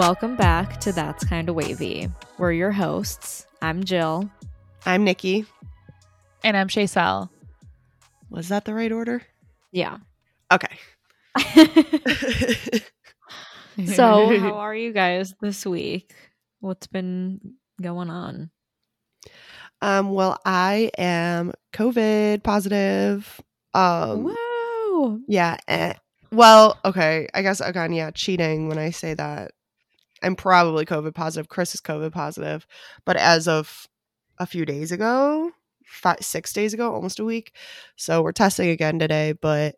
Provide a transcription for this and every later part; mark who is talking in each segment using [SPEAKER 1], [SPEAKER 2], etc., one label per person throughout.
[SPEAKER 1] Welcome back to That's Kinda Wavy. We're your hosts. I'm Jill.
[SPEAKER 2] I'm Nikki.
[SPEAKER 3] And I'm Shaysel.
[SPEAKER 2] Was that the right order?
[SPEAKER 1] Yeah.
[SPEAKER 2] Okay.
[SPEAKER 1] so, how are you guys this week? What's been going on?
[SPEAKER 2] Um, well, I am COVID positive. Um,
[SPEAKER 1] Whoa.
[SPEAKER 2] yeah. eh, well, okay. I guess again, yeah, cheating when I say that. I'm probably COVID positive. Chris is COVID positive, but as of a few days ago, five, six days ago, almost a week. So we're testing again today. But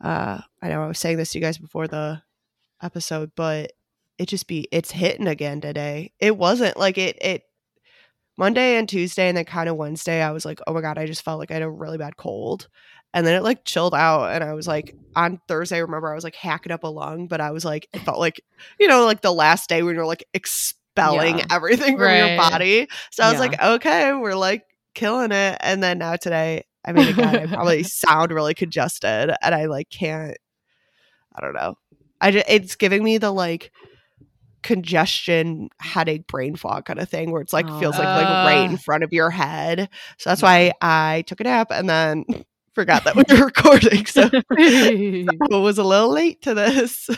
[SPEAKER 2] uh, I know I was saying this to you guys before the episode, but it just be it's hitting again today. It wasn't like it it Monday and Tuesday and then kind of Wednesday, I was like, oh my God, I just felt like I had a really bad cold. And then it like chilled out. And I was like, on Thursday, I remember I was like hacking up a lung, but I was like, it felt like, you know, like the last day when you're like expelling
[SPEAKER 1] Yeah.
[SPEAKER 2] everything from your body. So I was
[SPEAKER 1] Yeah.
[SPEAKER 2] like, okay, we're like killing it. And then now today, I mean, again, I probably sound really congested and I like can't, I don't know. I just, it's giving me the like, congestion headache brain fog kind of thing where it's like
[SPEAKER 1] Oh.
[SPEAKER 2] feels like like right in
[SPEAKER 3] Uh.
[SPEAKER 2] front of your head so that's why i took a nap and then forgot that we were recording so it was a little late to this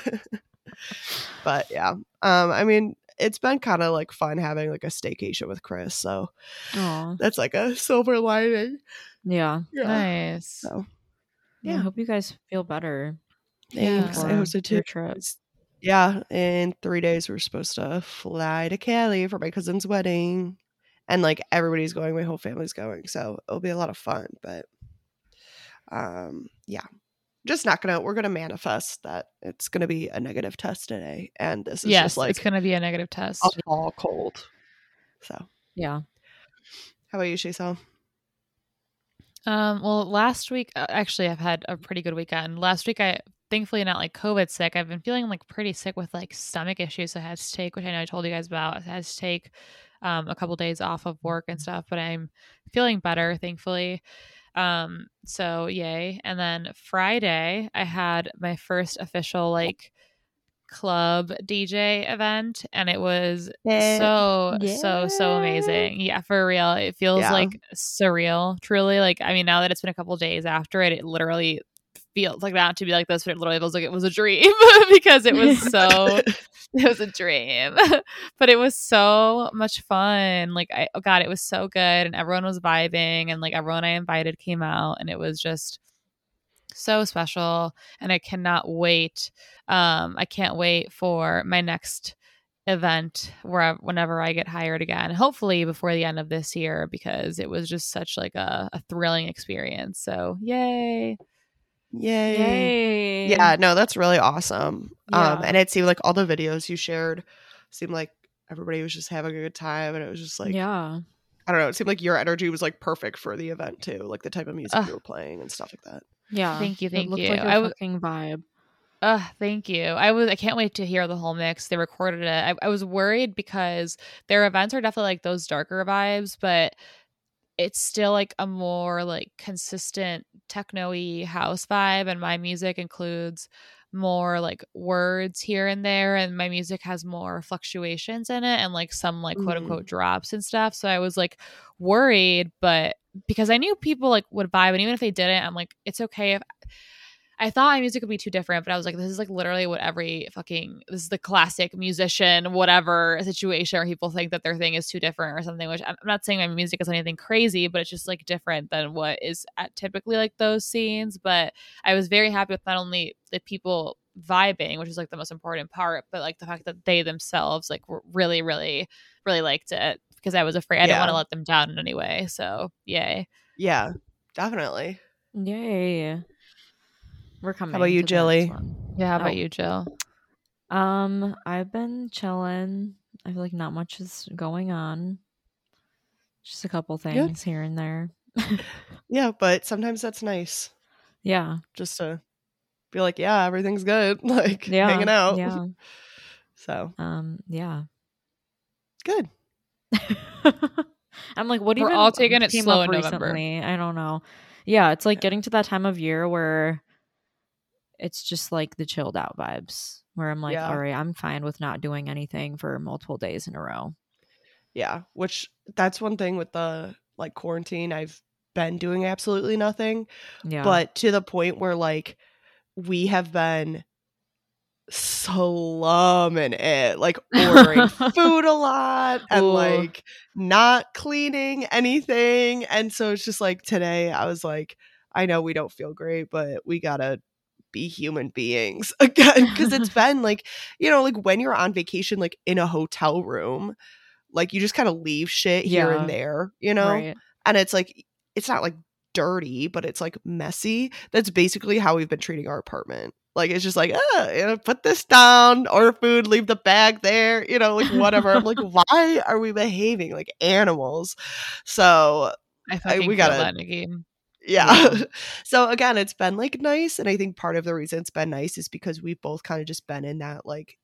[SPEAKER 2] but yeah um i mean it's been kind of like fun having like a staycation with chris so
[SPEAKER 1] Aw.
[SPEAKER 2] that's like a silver lining
[SPEAKER 1] Yeah.
[SPEAKER 3] nice.
[SPEAKER 2] so
[SPEAKER 1] yeah. I hope you guys feel better.
[SPEAKER 2] thanks
[SPEAKER 3] Yeah.
[SPEAKER 2] i hope so too
[SPEAKER 1] your trip.
[SPEAKER 2] yeah in three days we're supposed to fly to cali for my cousin's wedding and like everybody's going my whole family's going so it'll be a lot of fun but um yeah just not gonna we're gonna manifest that it's gonna be a negative test today and this is
[SPEAKER 3] yes,
[SPEAKER 2] just like
[SPEAKER 3] it's to be a negative test.
[SPEAKER 2] All cold so
[SPEAKER 1] Yeah.
[SPEAKER 2] how about you Shaysel?
[SPEAKER 3] Um, well, last week, uh, actually, I've had a pretty good weekend. Last week, I thankfully not like COVID sick. I've been feeling like pretty sick with like stomach issues. I had to take, which I know I told you guys about. I had to take um, a couple days off of work and stuff, but I'm feeling better, thankfully. Um, so yay. And then Friday, I had my first official like club DJ event, and it was
[SPEAKER 2] Eh,
[SPEAKER 3] so so so amazing yeah for real it feels
[SPEAKER 2] Yeah.
[SPEAKER 3] like surreal truly like i mean now that it's been a couple days after it it literally feels like that to be like this but it literally feels like it was a dream because it was so it was a dream but it was so much fun like i oh god it was so good and everyone was vibing and like everyone i invited came out and it was just so special and i cannot wait um i can't wait for my next event where whenever i get hired again hopefully before the end of this year because it was just such like a, a thrilling experience so yay
[SPEAKER 2] yay
[SPEAKER 1] Yay.
[SPEAKER 2] yeah no that's really awesome um and it seemed like all the videos you shared seemed like everybody was just having a good time and it was just like
[SPEAKER 1] yeah.
[SPEAKER 2] I don't know. It seemed like your energy was like perfect for the event too, like the type of music
[SPEAKER 3] Ugh.
[SPEAKER 2] you were playing and stuff like that.
[SPEAKER 1] Yeah.
[SPEAKER 3] Thank you,
[SPEAKER 1] It
[SPEAKER 3] thank
[SPEAKER 1] looked
[SPEAKER 3] you.
[SPEAKER 1] like
[SPEAKER 3] was
[SPEAKER 1] fucking vibe.
[SPEAKER 3] Uh, thank you. I was I can't wait to hear the whole mix. They recorded it. I, I was worried because their events are definitely like those darker vibes, but it's still like a more like consistent techno-y house vibe and my music includes more like words here and there and my music has more fluctuations in it and like some like quote unquote mm. drops and stuff so i was like worried but because i knew people like would vibe and even if they didn't i'm like it's okay if I thought my music would be too different, but I was like, this is like literally what every fucking this is the classic musician, whatever situation where people think that their thing is too different or something. Which I'm I'm not saying my music is anything crazy, but it's just like different than what is at typically like those scenes. But I was very happy with not only the people vibing, which is like the most important part, but like the fact that they themselves like were really, really, really liked it because I was afraid I didn't want to let them down in any way. So yay.
[SPEAKER 2] Yeah, definitely.
[SPEAKER 1] Yay. We're coming.
[SPEAKER 2] How about you,
[SPEAKER 1] to
[SPEAKER 2] Jilly?
[SPEAKER 3] Yeah, how about
[SPEAKER 1] Oh.
[SPEAKER 3] you, Jill?
[SPEAKER 1] Um, I've been chilling. I feel like not much is going on. Just a couple things here and there.
[SPEAKER 2] Yeah, but sometimes that's nice
[SPEAKER 1] Yeah.
[SPEAKER 2] just to be like, yeah, everything's good, like
[SPEAKER 1] Yeah.
[SPEAKER 2] hanging out.
[SPEAKER 1] Yeah.
[SPEAKER 2] So
[SPEAKER 1] Um, yeah.
[SPEAKER 2] good.
[SPEAKER 1] I'm like, what
[SPEAKER 3] We're
[SPEAKER 1] even
[SPEAKER 3] all taking it slow in November.
[SPEAKER 1] recently? I don't know. Yeah, it's like getting to that time of year where it's just like the chilled out vibes. where I'm like,
[SPEAKER 2] Yeah.
[SPEAKER 1] all right, I'm fine with not doing anything for multiple days in a row.
[SPEAKER 2] Yeah, which that's one thing with the like quarantine. I've been doing absolutely nothing,
[SPEAKER 1] Yeah.
[SPEAKER 2] but to the point where like we have been slumming it, like ordering food a lot and
[SPEAKER 1] Ooh.
[SPEAKER 2] like not cleaning anything. And so it's just like today I was like, I know we don't feel great, but we gotta be human beings again because it's been like you know like when you're on vacation like in a hotel room like you just kind of leave shit here
[SPEAKER 1] Yeah.
[SPEAKER 2] and there you know
[SPEAKER 1] right.
[SPEAKER 2] and it's like it's not like dirty but it's like messy that's basically how we've been treating our apartment like it's just like uh you know, put this down order food leave the bag there you know like whatever i'm like why are we behaving like animals so
[SPEAKER 3] I fucking
[SPEAKER 2] we gotta-
[SPEAKER 3] that, Nikki.
[SPEAKER 2] Yeah. so again, it's been like nice. And I think part of the reason it's been nice is because we've both kind of just been in that like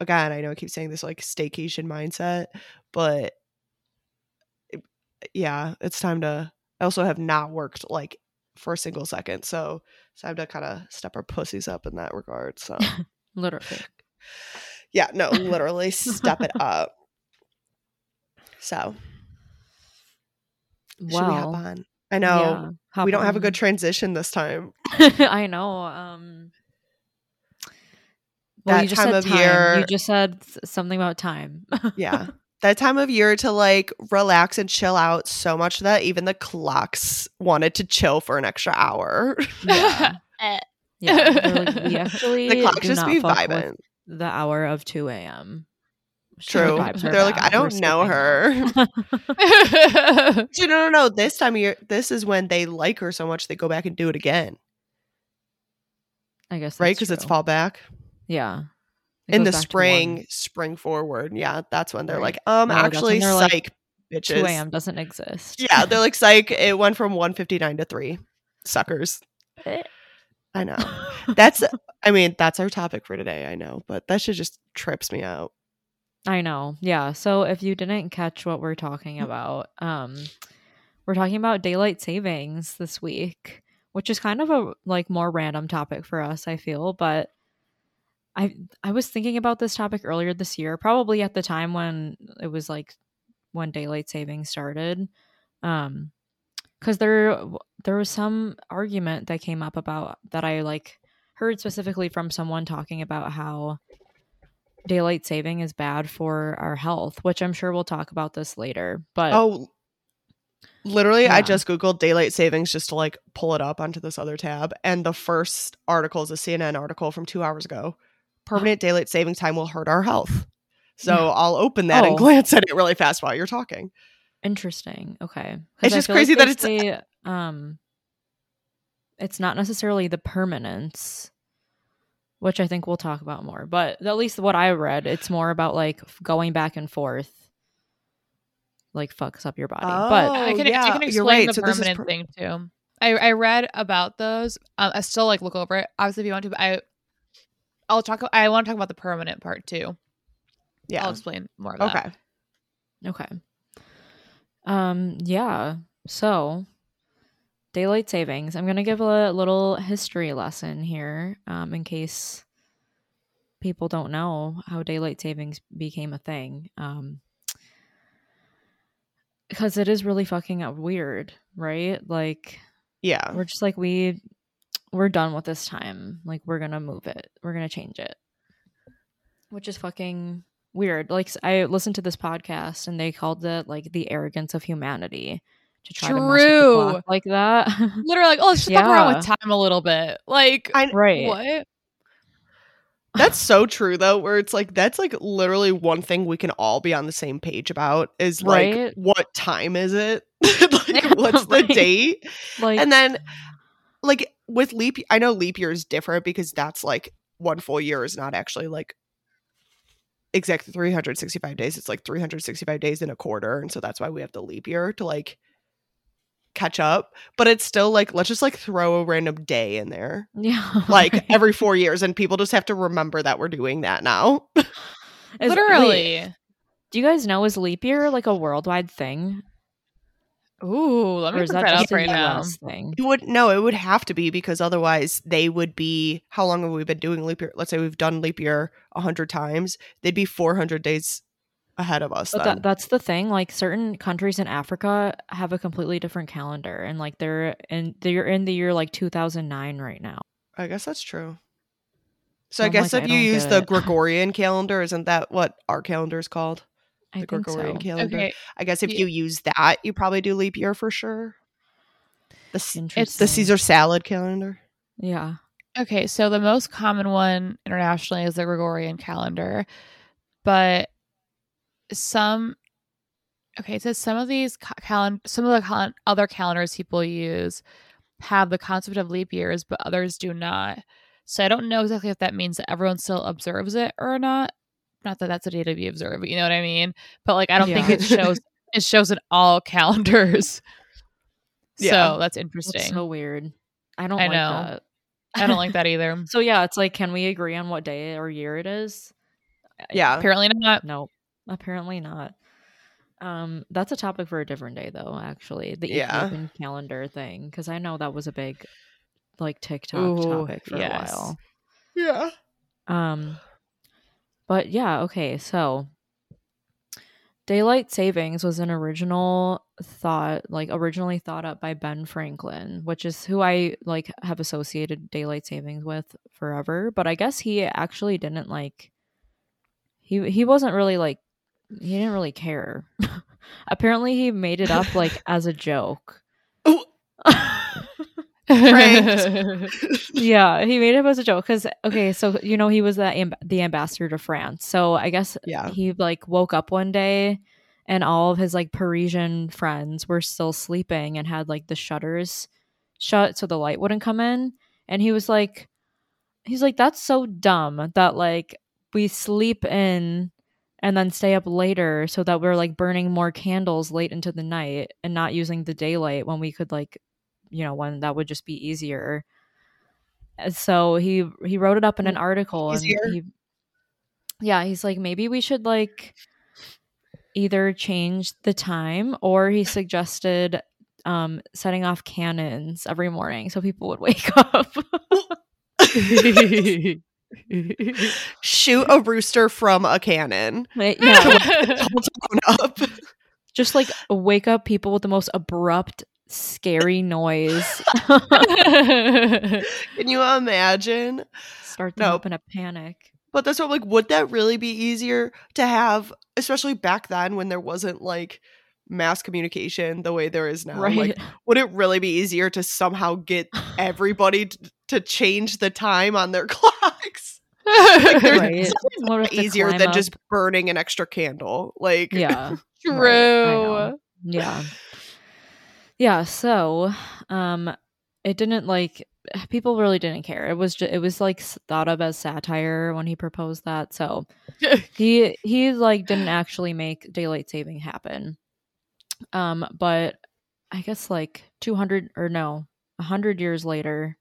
[SPEAKER 2] again, I know I keep saying this like staycation mindset, but it- yeah, it's time to I also have not worked like for a single second. So it's time to kind of step our pussies up in that regard. So
[SPEAKER 1] Literally.
[SPEAKER 2] yeah, no, literally step it up. So should we hop on? I know
[SPEAKER 1] yeah,
[SPEAKER 2] we don't have a good transition this time.
[SPEAKER 1] I know. Um well,
[SPEAKER 2] That
[SPEAKER 1] you just
[SPEAKER 2] time
[SPEAKER 1] said
[SPEAKER 2] of
[SPEAKER 1] time.
[SPEAKER 2] year-
[SPEAKER 1] You just said something about time.
[SPEAKER 2] yeah that time of year to like relax and chill out so much that even the clocks wanted to chill for an extra hour
[SPEAKER 1] yeah.
[SPEAKER 3] Eh.
[SPEAKER 1] Yeah. Like, we actually
[SPEAKER 2] the clocks
[SPEAKER 1] do
[SPEAKER 2] just
[SPEAKER 1] not
[SPEAKER 2] be
[SPEAKER 1] fuck
[SPEAKER 2] vibing
[SPEAKER 1] the hour of 2 a.m.
[SPEAKER 2] True.
[SPEAKER 1] the vibes are
[SPEAKER 2] they're like i
[SPEAKER 1] We're
[SPEAKER 2] don't know her.
[SPEAKER 1] that."
[SPEAKER 2] no no no. This time of year this is when they like her so much they go back and do it again.
[SPEAKER 1] I guess
[SPEAKER 2] right? because it's fall back.
[SPEAKER 1] Yeah. It
[SPEAKER 2] in the spring spring forward. Yeah that's when they're
[SPEAKER 1] Right.
[SPEAKER 2] like um
[SPEAKER 1] No,
[SPEAKER 2] actually
[SPEAKER 1] they're like,
[SPEAKER 2] psych
[SPEAKER 1] 2
[SPEAKER 2] bitches.
[SPEAKER 1] A.m. doesn't exist.
[SPEAKER 2] yeah they're like psych it went from 159 to 3 suckers.
[SPEAKER 1] Eh.
[SPEAKER 2] i know. That's i mean that's our topic for today i know but that shit just trips me out
[SPEAKER 1] I know. Yeah. So if you didn't catch what we're talking
[SPEAKER 2] Mm.
[SPEAKER 1] about, um we're talking about daylight savings this week, which is kind of a like more random topic for us, I feel, but I I was thinking about this topic earlier this year, probably at the time when it was like when daylight savings started. Um cuz there there was some argument that came up about that I like heard specifically from someone talking about how daylight saving is bad for our health, which I'm sure we'll talk about this later. But
[SPEAKER 2] Oh, literally, I just Googled daylight savings just to like pull it up onto this other tab. And the first article is a CNN article from two hours ago. Permanent daylight saving time will hurt our health. So
[SPEAKER 1] Yeah.
[SPEAKER 2] I'll open that and
[SPEAKER 1] Oh.
[SPEAKER 2] glance at it really fast while you're talking.
[SPEAKER 1] interesting. Okay.
[SPEAKER 2] It's just
[SPEAKER 1] feel like
[SPEAKER 2] crazy that it's-
[SPEAKER 1] um it's not necessarily the permanence, which I think we'll talk about more. But at least what I read, it's more about like going back and forth like fucks up your body. but
[SPEAKER 2] Oh,
[SPEAKER 3] I can I can explain
[SPEAKER 2] right.
[SPEAKER 3] the
[SPEAKER 2] So
[SPEAKER 3] permanent
[SPEAKER 2] per-
[SPEAKER 3] thing too. I I read about those. Um, I still like look over it. Obviously, if you want to, but I I'll talk. I want to talk about the permanent part too.
[SPEAKER 2] Yeah.
[SPEAKER 3] I'll explain more. Of that.
[SPEAKER 2] Okay.
[SPEAKER 1] Okay. Um yeah. So daylight savings. I'm going to give a little history lesson here um in case people don't know how daylight savings became a thing. Um because it is really fucking weird, right? Like
[SPEAKER 2] Yeah.
[SPEAKER 1] we're just like we we're done with this time. Like we're going to move it. We're going to change it. Which is fucking weird. Like I listened to this podcast and they called it like the arrogance of humanity to try to mess with the
[SPEAKER 3] True.
[SPEAKER 1] clock like that.
[SPEAKER 3] Literally, like, oh, let's just fuck around with time a little bit. Like,
[SPEAKER 2] I-
[SPEAKER 1] right.
[SPEAKER 3] what?
[SPEAKER 2] That's so true though, where it's like that's like literally one thing we can all be on the same page about is like
[SPEAKER 1] Right.
[SPEAKER 2] what time is it? like what's the
[SPEAKER 1] Right.
[SPEAKER 2] date?
[SPEAKER 1] Like
[SPEAKER 2] and then like with leap i know leap year is different because that's like one full year is not actually like exactly 365 days it's like 365 days in a quarter and so that's why we have the leap year to like catch up but it's still like let's just like throw a random day in there
[SPEAKER 1] yeah.
[SPEAKER 2] like
[SPEAKER 1] right.
[SPEAKER 2] every four years and people just have to remember that we're doing that now
[SPEAKER 1] wait,
[SPEAKER 3] Literally.
[SPEAKER 1] do you guys know is leap year like a worldwide thing?
[SPEAKER 3] Ooh, let me look
[SPEAKER 1] that
[SPEAKER 3] that up right now.
[SPEAKER 1] Thing?
[SPEAKER 2] It would no, it would have to be because otherwise they would be. How long have we been doing leap year? Let's say we've done leap year a hundred times. They'd be four hundred days ahead of us.
[SPEAKER 1] But
[SPEAKER 2] then.
[SPEAKER 1] that, that's the thing. Like certain countries in Africa have a completely different calendar, and like they're in they're in the year like 2009 right now.
[SPEAKER 2] I guess that's true. So
[SPEAKER 1] So
[SPEAKER 2] I
[SPEAKER 1] I'm
[SPEAKER 2] guess
[SPEAKER 1] like,
[SPEAKER 2] if
[SPEAKER 1] I
[SPEAKER 2] you use the. Gregorian calendar, isn't that what our calendar is called?
[SPEAKER 1] I
[SPEAKER 2] The
[SPEAKER 1] think
[SPEAKER 2] Gregorian
[SPEAKER 1] so.
[SPEAKER 2] calendar.
[SPEAKER 3] Okay,
[SPEAKER 2] I guess if
[SPEAKER 3] Yeah.
[SPEAKER 2] you use that, you probably do leap year for sure. The C-
[SPEAKER 1] Interesting.
[SPEAKER 2] the Caesar salad calendar.
[SPEAKER 1] Yeah.
[SPEAKER 3] Okay, so the most common one internationally is the Gregorian calendar, but some okay, it says some of these ca- calen- some of the cal- other calendars people use have the concept of leap years, but others do not. So I don't know exactly if that means that everyone still observes it or not. Not that that's a day to be observed, you know what I mean. But like, I don't think it shows it shows in all calendars.
[SPEAKER 2] Yeah.
[SPEAKER 3] So that's
[SPEAKER 1] That's
[SPEAKER 3] interesting.
[SPEAKER 1] so weird. I don't
[SPEAKER 3] I
[SPEAKER 1] like
[SPEAKER 3] know.
[SPEAKER 1] that.
[SPEAKER 3] I don't like that either.
[SPEAKER 1] So yeah, it's like, can we agree on what day or year it is?
[SPEAKER 2] Yeah.
[SPEAKER 3] Apparently not.
[SPEAKER 1] No, apparently not. Um, that's a topic for a different day, though. Actually, the
[SPEAKER 2] Yeah.
[SPEAKER 1] Ethiopian calendar thing, because I know that was a big, like TikTok
[SPEAKER 3] Ooh,
[SPEAKER 1] topic for
[SPEAKER 3] yes.
[SPEAKER 1] a while.
[SPEAKER 2] Yeah.
[SPEAKER 1] Um, but yeah, okay. So, daylight savings was an original thought, like originally thought up by Ben Franklin, which is who I like have associated daylight savings with forever. But I guess he actually didn't like. He he wasn't really like he didn't really care. Apparently, he made it up like as a joke. Yeah, he made it up as a joke because okay, so you know he was the amb- the ambassador to France. So I guess
[SPEAKER 2] Yeah.
[SPEAKER 1] he like woke up one day and all of his like Parisian friends were still sleeping and had like the shutters shut so the light wouldn't come in. And he was like, he's like, that's so dumb that like we sleep in and then stay up later so that we're like burning more candles late into the night and not using the daylight when we could like you know when that would just be easier. So he he wrote it up in an article and he yeah he's like maybe we should like either change the time or he suggested um setting off cannons every morning so people would wake up
[SPEAKER 2] Shoot a rooster from a cannon.
[SPEAKER 1] Like, yeah
[SPEAKER 2] up.
[SPEAKER 1] just like wake up people with the most abrupt scary noise
[SPEAKER 2] Can you imagine?
[SPEAKER 1] start them
[SPEAKER 2] No.
[SPEAKER 1] up in a panic
[SPEAKER 2] But that's what like would that really be easier to have, especially back then when there wasn't like mass communication the way there is now?
[SPEAKER 1] right
[SPEAKER 2] Like would it really be easier to somehow get everybody t- to change the time on their clocks? Like, there's
[SPEAKER 1] Right.
[SPEAKER 2] something easier than
[SPEAKER 1] up?
[SPEAKER 2] just burning an extra candle. Like
[SPEAKER 1] yeah
[SPEAKER 3] True.
[SPEAKER 1] Right, yeah yeah so um it didn't like people really didn't care it was just it was like thought of as satire when he proposed that so he he like didn't actually make daylight saving happen um but i guess like 200 or no 100 years later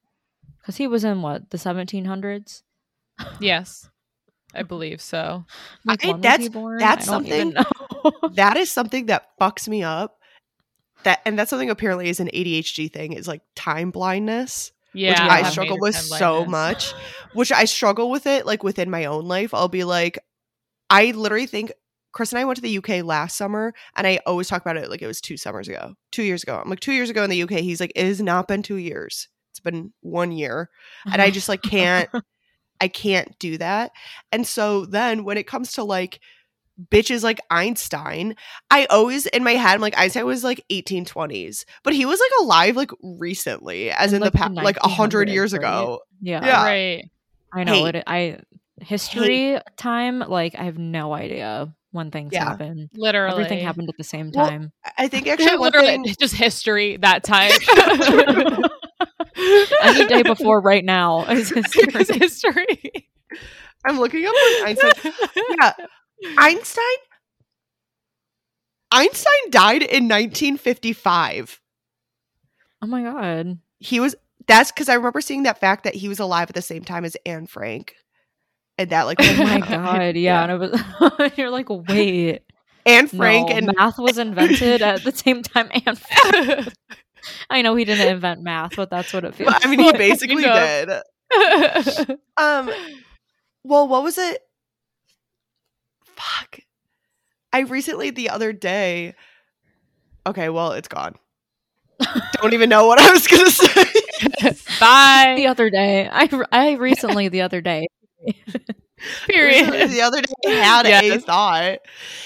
[SPEAKER 1] because he was in what the 1700s
[SPEAKER 3] yes, I believe so.
[SPEAKER 1] like
[SPEAKER 2] I-
[SPEAKER 1] when
[SPEAKER 2] that's- that's
[SPEAKER 1] I don't even know
[SPEAKER 2] that is something that fucks me up. That and that's something apparently is an ADHD thing is like time blindness.
[SPEAKER 3] Yeah,
[SPEAKER 2] which
[SPEAKER 1] I
[SPEAKER 2] I struggle with so
[SPEAKER 3] blindness.
[SPEAKER 2] much. Which I struggle with it like within my own life. I'll be like, I literally think Chris and I went to the UK last summer, and I always talk about it like it was two summers ago, two years ago. I'm like, two years ago in the UK. He's like, it has not been two years. It's been one year, and I just like can't. I can't do that. And so then when it comes to like bitches like Einstein, I always in my head I'm like Einstein was like 1820s, but he was like alive like recently, as
[SPEAKER 1] In,
[SPEAKER 2] in,
[SPEAKER 1] like,
[SPEAKER 2] the past like a hundred years
[SPEAKER 1] right?
[SPEAKER 2] ago.
[SPEAKER 1] yeah
[SPEAKER 2] Yeah.
[SPEAKER 3] Right.
[SPEAKER 1] I know
[SPEAKER 2] Hate.
[SPEAKER 1] it. I history time, like I have no idea when things
[SPEAKER 2] Yeah.
[SPEAKER 1] happen.
[SPEAKER 3] Literally.
[SPEAKER 1] Everything happened at the same
[SPEAKER 2] Well,
[SPEAKER 1] time.
[SPEAKER 2] I think actually
[SPEAKER 3] Literally,
[SPEAKER 2] thing
[SPEAKER 3] just history that time.
[SPEAKER 1] Any day before right now is history.
[SPEAKER 3] It's history.
[SPEAKER 2] I'm looking up Einstein. Yeah, Einstein. Einstein died in 1955.
[SPEAKER 1] Oh my god.
[SPEAKER 2] He was that's because I remember seeing that fact that he was alive at the same time as Anne Frank, and that like
[SPEAKER 1] Oh my god. Yeah. And it was you're like, wait.
[SPEAKER 2] Anne Frank
[SPEAKER 1] No,
[SPEAKER 2] and
[SPEAKER 1] math was invented at the same time. And I know he didn't invent math, but that's what it feels. Like.
[SPEAKER 2] I mean, he
[SPEAKER 1] like.
[SPEAKER 2] basically
[SPEAKER 3] Kind
[SPEAKER 2] did. Um, well, what was it? Fuck. I recently the other day. Okay, well, it's gone. Don't even know what I was gonna say.
[SPEAKER 3] Bye.
[SPEAKER 1] the other day. I I recently the other day.
[SPEAKER 3] Period.
[SPEAKER 2] The other day I had a thought.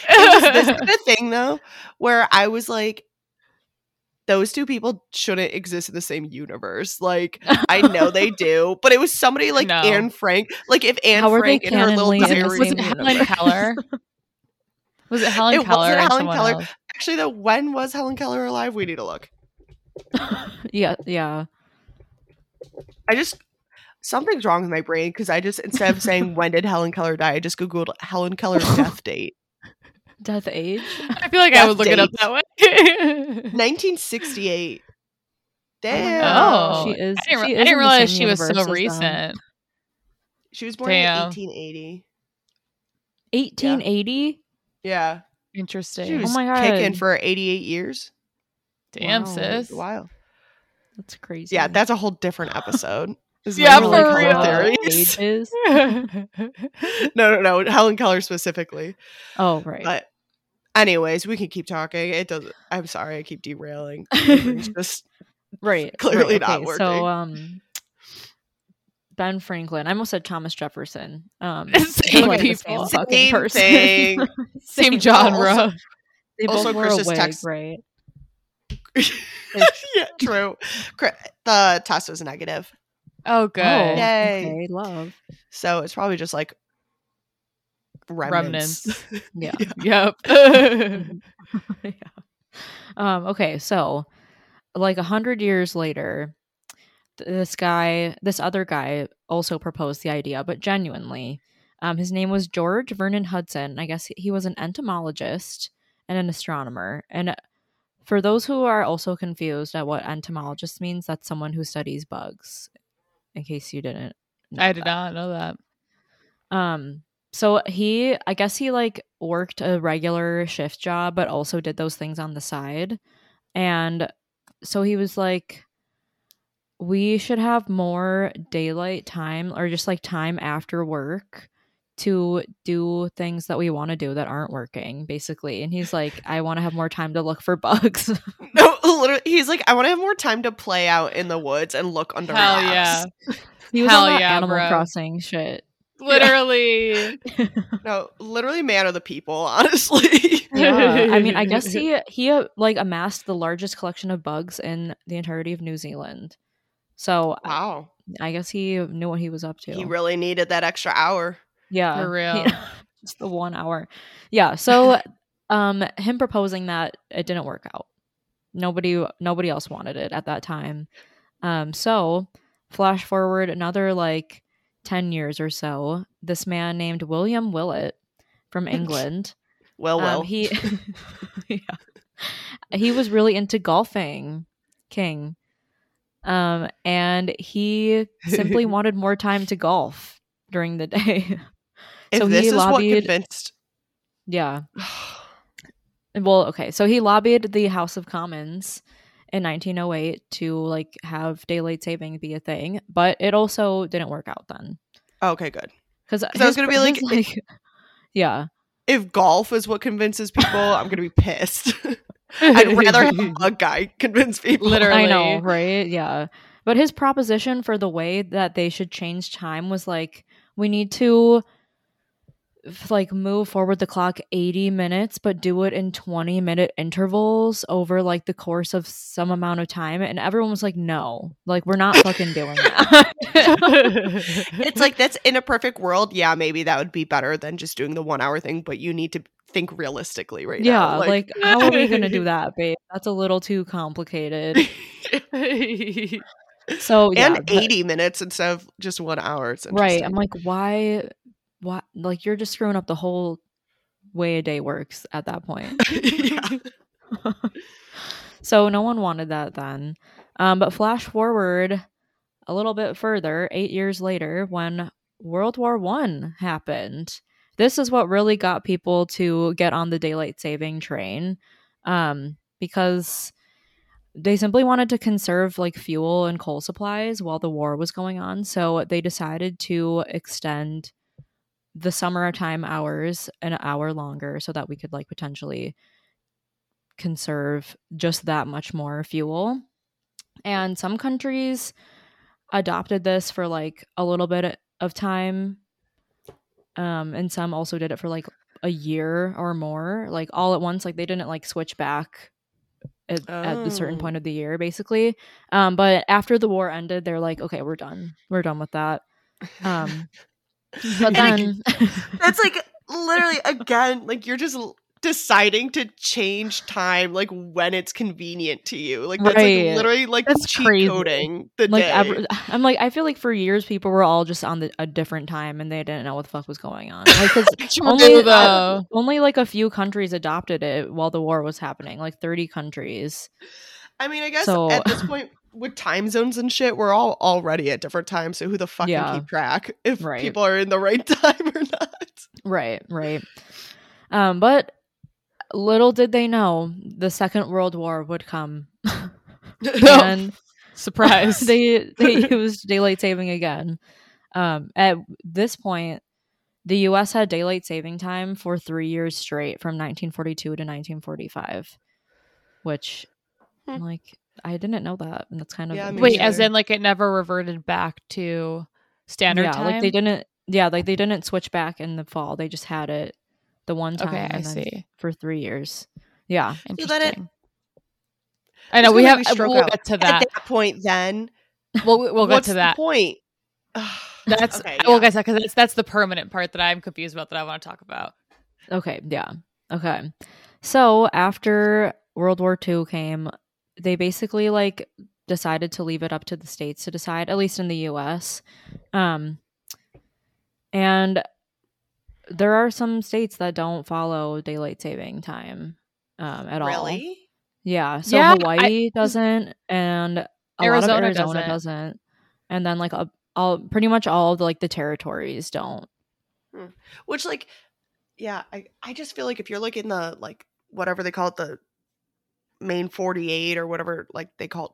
[SPEAKER 2] It was this kind of thing though, where I was like, those two people shouldn't exist in the same universe. Like, I know they do, but it was somebody like
[SPEAKER 3] No.
[SPEAKER 2] Anne Frank. Like, if Anne
[SPEAKER 1] How
[SPEAKER 2] Frank and her little
[SPEAKER 1] canonly in the
[SPEAKER 2] diary.
[SPEAKER 3] Was
[SPEAKER 1] same
[SPEAKER 3] it Helen? Keller? Was it Helen
[SPEAKER 2] It wasn't
[SPEAKER 3] Keller?
[SPEAKER 2] Helen Keller.
[SPEAKER 3] else?
[SPEAKER 2] Actually, though, when was Helen Keller alive? We need to look.
[SPEAKER 1] yeah, yeah.
[SPEAKER 2] I just something's wrong with my brain because I just instead of saying when did Helen Keller die, I just googled Helen Keller's death date.
[SPEAKER 1] Death age.
[SPEAKER 3] I feel like I
[SPEAKER 2] Death
[SPEAKER 3] would look it up that way.
[SPEAKER 2] 1968. Damn.
[SPEAKER 3] oh,
[SPEAKER 1] She is-
[SPEAKER 3] I didn't, re-
[SPEAKER 1] she
[SPEAKER 3] I didn't realize she was so
[SPEAKER 1] as them.
[SPEAKER 3] recent.
[SPEAKER 2] She was born
[SPEAKER 3] Damn.
[SPEAKER 2] in 1880.
[SPEAKER 1] 1880.
[SPEAKER 2] Yeah.
[SPEAKER 3] Interesting.
[SPEAKER 2] She was
[SPEAKER 1] Oh my god, kicking
[SPEAKER 2] for 88 years.
[SPEAKER 3] Damn,
[SPEAKER 1] Wow.
[SPEAKER 3] sis.
[SPEAKER 2] Wow.
[SPEAKER 1] That's crazy.
[SPEAKER 2] Yeah, that's a whole different episode. Is
[SPEAKER 3] Yeah, for
[SPEAKER 2] like,
[SPEAKER 3] real.
[SPEAKER 2] Helen theories. no, no, no. Helen Keller specifically.
[SPEAKER 1] Oh right.
[SPEAKER 2] But anyways, we can keep talking. It doesn't I'm sorry, I keep derailing. My brain's just
[SPEAKER 1] right.
[SPEAKER 2] clearly
[SPEAKER 1] right,
[SPEAKER 2] not
[SPEAKER 1] okay,
[SPEAKER 2] working.
[SPEAKER 1] So um Ben Franklin. I almost said Thomas Jefferson. Um
[SPEAKER 3] Same
[SPEAKER 1] like
[SPEAKER 3] people.
[SPEAKER 1] same fucking
[SPEAKER 2] Same
[SPEAKER 1] person.
[SPEAKER 2] thing.
[SPEAKER 3] Same genre.
[SPEAKER 2] Also-
[SPEAKER 1] They both
[SPEAKER 2] Also,
[SPEAKER 1] wore
[SPEAKER 2] Chris's
[SPEAKER 1] a wig,
[SPEAKER 2] text-
[SPEAKER 1] right?
[SPEAKER 2] yeah, true. The test was negative.
[SPEAKER 3] Oh, good.
[SPEAKER 1] Oh,
[SPEAKER 2] Yay.
[SPEAKER 1] okay, love.
[SPEAKER 2] So it's probably just like remnants.
[SPEAKER 1] Yeah.
[SPEAKER 3] Yep.
[SPEAKER 1] yeah. Um, okay, so like a hundred years later, th- this guy, this other guy, also proposed the idea, but genuinely. Um, his name was George Vernon Hudson. I guess he was an entomologist and an astronomer. And for those who are also confused at what entomologist means, that's someone who studies bugs. In case you didn't,
[SPEAKER 3] I did
[SPEAKER 1] that.
[SPEAKER 3] not know that.
[SPEAKER 1] Um, so he, I guess he like worked a regular shift job, but also did those things on the side. And so he was like, we should have more daylight time or just like time after work to do things that we want to do that aren't working, basically. And he's like, I want to have more time to look for bugs.
[SPEAKER 2] No, literally, he's like, I want to have more time to play out in the woods and look under
[SPEAKER 3] Hell yeah.
[SPEAKER 1] he was
[SPEAKER 3] Hell
[SPEAKER 1] on that
[SPEAKER 3] yeah,
[SPEAKER 1] Animal
[SPEAKER 3] bro.
[SPEAKER 1] Crossing shit.
[SPEAKER 3] Literally.
[SPEAKER 2] No, literally, man of the people. Honestly,
[SPEAKER 1] yeah i mean i guess he he uh, like amassed the largest collection of bugs in the entirety of new zealand so I-
[SPEAKER 2] wow,
[SPEAKER 1] i guess he knew what he was up to
[SPEAKER 2] he really needed that extra hour.
[SPEAKER 1] Yeah
[SPEAKER 3] For real.
[SPEAKER 1] he- just the one hour yeah so um him proposing that it didn't work out nobody nobody else wanted it at that time um so flash forward another like 10 years or so this man named william willett from england
[SPEAKER 2] Well, well,
[SPEAKER 1] um, he yeah. he was really into golfing, King. Um, and he simply wanted more time to golf during the day.
[SPEAKER 2] If
[SPEAKER 1] so
[SPEAKER 2] this
[SPEAKER 1] he
[SPEAKER 2] is what
[SPEAKER 1] lobbied-
[SPEAKER 2] convinced.
[SPEAKER 1] yeah. Well, okay. So he lobbied the House of Commons in 1908 to like have daylight saving be a thing, but it also didn't work out then.
[SPEAKER 2] okay, good.
[SPEAKER 1] Because
[SPEAKER 2] I was gonna be like,
[SPEAKER 1] yeah,
[SPEAKER 2] If golf is what convinces people, I'm gonna be pissed. I'd rather have a guy convince people.
[SPEAKER 3] Literally.
[SPEAKER 1] I know, right? Yeah. But his proposition for the way that they should change time was like we need to f- like move forward the clock 80 minutes but do it in 20 minute intervals over like the course of some amount of time and everyone was like no like we're not fucking doing that
[SPEAKER 2] it's like that's in a perfect world. Yeah, maybe that would be better than just doing the one hour thing. But you need to think realistically right
[SPEAKER 1] yeah
[SPEAKER 2] now.
[SPEAKER 1] like, how are we gonna do that babe that's a little too complicated so yeah,
[SPEAKER 2] and
[SPEAKER 1] but-
[SPEAKER 2] 80 minutes instead of just one hour. It's
[SPEAKER 1] right i'm like why why like you're just screwing up the whole way a day works at that point. So no one wanted that then. Um, but flash forward a little bit further eight years later when world war one happened. This is what really got people to get on the daylight saving train um, because they simply wanted to conserve like fuel and coal supplies while the war was going on. So they decided to extend the summertime hours an hour longer so that we could like potentially conserve just that much more fuel. And some countries adopted this for like a little bit of time. Um, and some also did it for like a year or more, like all at once. Like they didn't like switch back at, at a certain
[SPEAKER 2] Oh.
[SPEAKER 1] point of the year, basically. Um, but after the war ended, they're like, okay, we're done. We're done with that. Um, but then,
[SPEAKER 2] That's like literally again, like you're just deciding to change time like when it's convenient to you. Like that's
[SPEAKER 1] Right.
[SPEAKER 2] like literally like
[SPEAKER 3] That's
[SPEAKER 2] cheat
[SPEAKER 3] crazy.
[SPEAKER 2] coding the
[SPEAKER 1] like,
[SPEAKER 2] day.
[SPEAKER 1] ever, I'm like, I feel like for years people were all just on the, a different time and they didn't know what the fuck was going on. Like,
[SPEAKER 3] True,
[SPEAKER 1] only uh,
[SPEAKER 3] though.
[SPEAKER 1] only like a few countries adopted it while the war was happening, like 30 countries.
[SPEAKER 2] I mean, I guess
[SPEAKER 1] So-
[SPEAKER 2] at this point with time zones and shit, we're all already at different times. So who the fuck
[SPEAKER 1] Yeah.
[SPEAKER 2] can keep track if
[SPEAKER 1] Right.
[SPEAKER 2] people are in the right time or not?
[SPEAKER 1] Right, right. Um, but little did they know the Second World War would come. and
[SPEAKER 3] Surprise.
[SPEAKER 1] they they used daylight saving again. Um, at this point, the U.S. had daylight saving time for three years straight, from 1942 to 1945, which,
[SPEAKER 2] Hmm.
[SPEAKER 1] like, I didn't know that, and that's kind of
[SPEAKER 2] Yeah,
[SPEAKER 3] Wait,
[SPEAKER 1] amazing.
[SPEAKER 3] as in like it never reverted back to standard
[SPEAKER 1] yeah,
[SPEAKER 3] time?
[SPEAKER 1] like they didn't. Yeah, like they didn't switch back in the fall. They just had it the one time.
[SPEAKER 3] Okay, I
[SPEAKER 1] and
[SPEAKER 3] see.
[SPEAKER 1] For three years. Yeah.
[SPEAKER 3] Interesting.
[SPEAKER 2] then it-
[SPEAKER 3] I know we have.
[SPEAKER 2] make uh, me
[SPEAKER 3] We'll
[SPEAKER 2] out.
[SPEAKER 3] get to
[SPEAKER 2] At
[SPEAKER 3] that.
[SPEAKER 2] that point, then
[SPEAKER 3] We'll we'll get
[SPEAKER 2] what's
[SPEAKER 3] to
[SPEAKER 2] the
[SPEAKER 3] that.
[SPEAKER 2] point?
[SPEAKER 3] That's
[SPEAKER 2] okay.
[SPEAKER 3] we'll
[SPEAKER 2] yeah.
[SPEAKER 3] get to that because that's that's the permanent part that I'm confused about that I want to talk about.
[SPEAKER 1] Okay, yeah. Okay. So after World War II came, they basically like decided to leave it up to the states to decide, at least in the US. Um and there are some states that don't follow daylight saving time um at all.
[SPEAKER 2] really?
[SPEAKER 1] Yeah. So
[SPEAKER 3] Yeah, I-
[SPEAKER 1] Hawaii doesn't and a
[SPEAKER 3] Arizona
[SPEAKER 1] lot of Arizona
[SPEAKER 3] doesn't.
[SPEAKER 1] doesn't. And then like a, all pretty much all of the, like the territories don't.
[SPEAKER 2] Which like, yeah, I I just feel like if you're like in the like whatever they call it the main 48 or whatever like they call it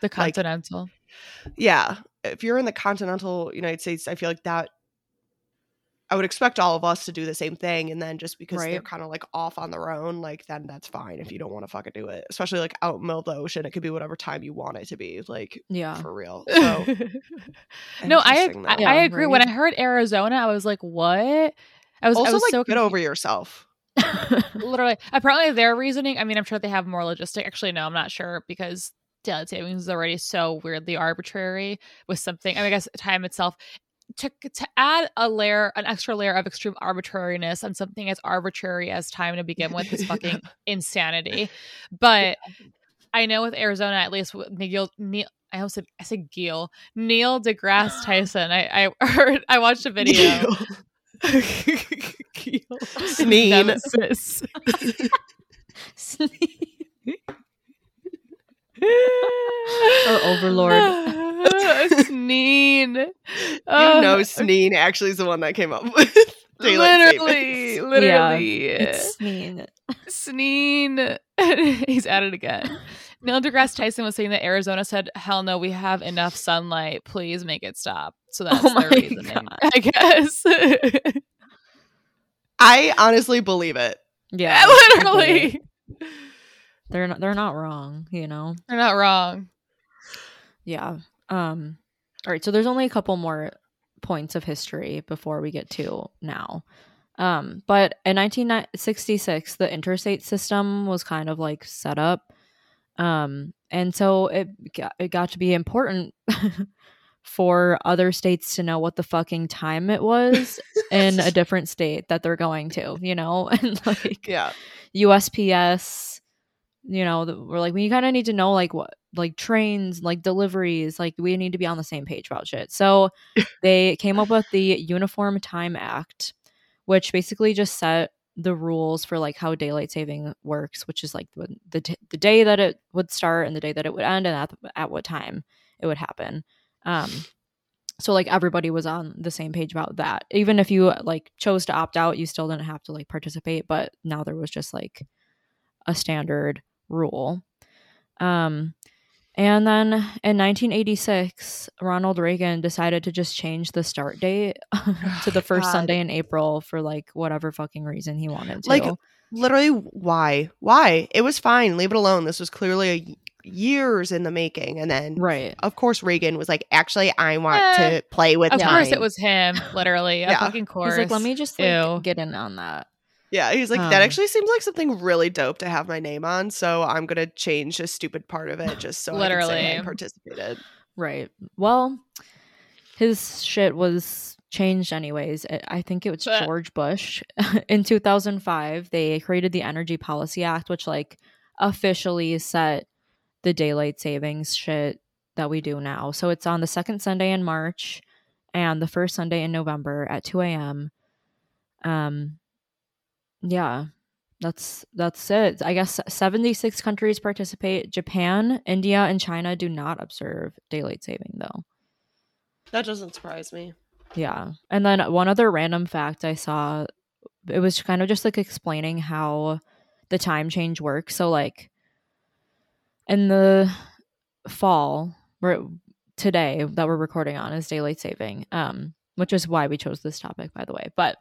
[SPEAKER 3] The
[SPEAKER 2] Like-
[SPEAKER 3] continental.
[SPEAKER 2] yeah if you're in the continental united states i feel like that i would expect all of us to do the same thing and then just because they're kind of like off on their own like then that's fine if you don't want to fucking do it especially like out in the middle of the ocean it could be whatever time you want it to be like
[SPEAKER 1] Yeah.
[SPEAKER 2] for real so
[SPEAKER 3] no, I
[SPEAKER 2] interesting,
[SPEAKER 3] I. I
[SPEAKER 1] Yeah,
[SPEAKER 3] agree. When? I heard Arizona, I was like, "What?" I was I
[SPEAKER 2] also
[SPEAKER 3] was
[SPEAKER 2] like
[SPEAKER 3] so
[SPEAKER 2] get over yourself
[SPEAKER 3] literally apparently their reasoning. I mean i'm sure they have more logistic. Actually no i'm not sure because daylight savings is already so weirdly arbitrary with something i, mean, I guess time itself. To, to add a layer an extra layer of extreme arbitrariness on something as arbitrary as time to begin with is fucking insanity. But i know with arizona at least with neil, neil I almost said I said Gil Neil deGrasse Tyson. I I heard I watched a video. Gil.
[SPEAKER 2] Sneen.
[SPEAKER 1] Or Overlord.
[SPEAKER 3] Sneen.
[SPEAKER 2] you
[SPEAKER 3] Uh,
[SPEAKER 2] know sneen actually is the one that came up with daylight
[SPEAKER 3] literally,
[SPEAKER 2] savings.
[SPEAKER 3] literally.
[SPEAKER 1] it's mean.
[SPEAKER 3] Sneen. He's at it again. Neil deGrasse Tyson was saying that Arizona said, "Hell no, we have enough sunlight. Please make it stop." So that's
[SPEAKER 1] Oh
[SPEAKER 3] their
[SPEAKER 1] my
[SPEAKER 3] reasoning,
[SPEAKER 1] God.
[SPEAKER 3] I guess.
[SPEAKER 2] i honestly believe it
[SPEAKER 1] Yeah.
[SPEAKER 3] literally,
[SPEAKER 1] They're not they're not wrong, you know.
[SPEAKER 3] they're not wrong.
[SPEAKER 1] Yeah. Um all right, so there's only a couple more points of history before we get to now. Um but in 1966 the interstate system was kind of like set up. Um and so it got, it got to be important for other states to know what the fucking time it was in a different state that they're going to, you know? And like
[SPEAKER 2] yeah
[SPEAKER 1] USPS, you know, we're like, we kind of need to know like what, like trains, like deliveries, like we need to be on the same page about shit. So they came up with the Uniform Time Act, which basically just set the rules for like how daylight saving works, which is like the the, t- the day that it would start and the day that it would end, and at, at what time it would happen. Um, so like everybody was on the same page about that even if you like chose to opt out you still didn't have to like participate but now there was just like a standard rule um and then in 1986 ronald reagan decided to just change the start date to the first
[SPEAKER 2] God.
[SPEAKER 1] sunday in april for like whatever fucking reason he wanted to
[SPEAKER 2] Like, Literally, why? Why? It was fine. Leave it alone. This was clearly a years in the making. And then,
[SPEAKER 1] right
[SPEAKER 2] of course, Reagan was like, actually, I want
[SPEAKER 3] Eh,
[SPEAKER 2] to play with
[SPEAKER 3] Of
[SPEAKER 2] time.
[SPEAKER 3] course, it was him. Literally, a
[SPEAKER 2] Yeah.
[SPEAKER 3] fucking course.
[SPEAKER 1] he's like let me just like get in on that
[SPEAKER 2] Yeah, he's like,
[SPEAKER 1] Um,
[SPEAKER 2] that actually seems like something really dope to have my name on. So I'm going to change a stupid part of it just so I can say I
[SPEAKER 3] Literally.
[SPEAKER 2] participated.
[SPEAKER 1] Right. Well, his shit was changed anyways. I- I think it was George Bush in 2005. They created the Energy Policy Act, which like officially set the daylight savings shit that we do now. So it's on the second Sunday in March and the first Sunday in November at 2 a.m. Um, yeah, that's that's it. I guess 76 countries participate. Japan, India, and China do not observe daylight saving though.
[SPEAKER 2] That doesn't surprise me.
[SPEAKER 1] Yeah. And then one other random fact I saw it was kind of just like explaining how the time change works. So like in the fall, we're today that we're recording on is daylight saving. Um which is why we chose this topic by the way. But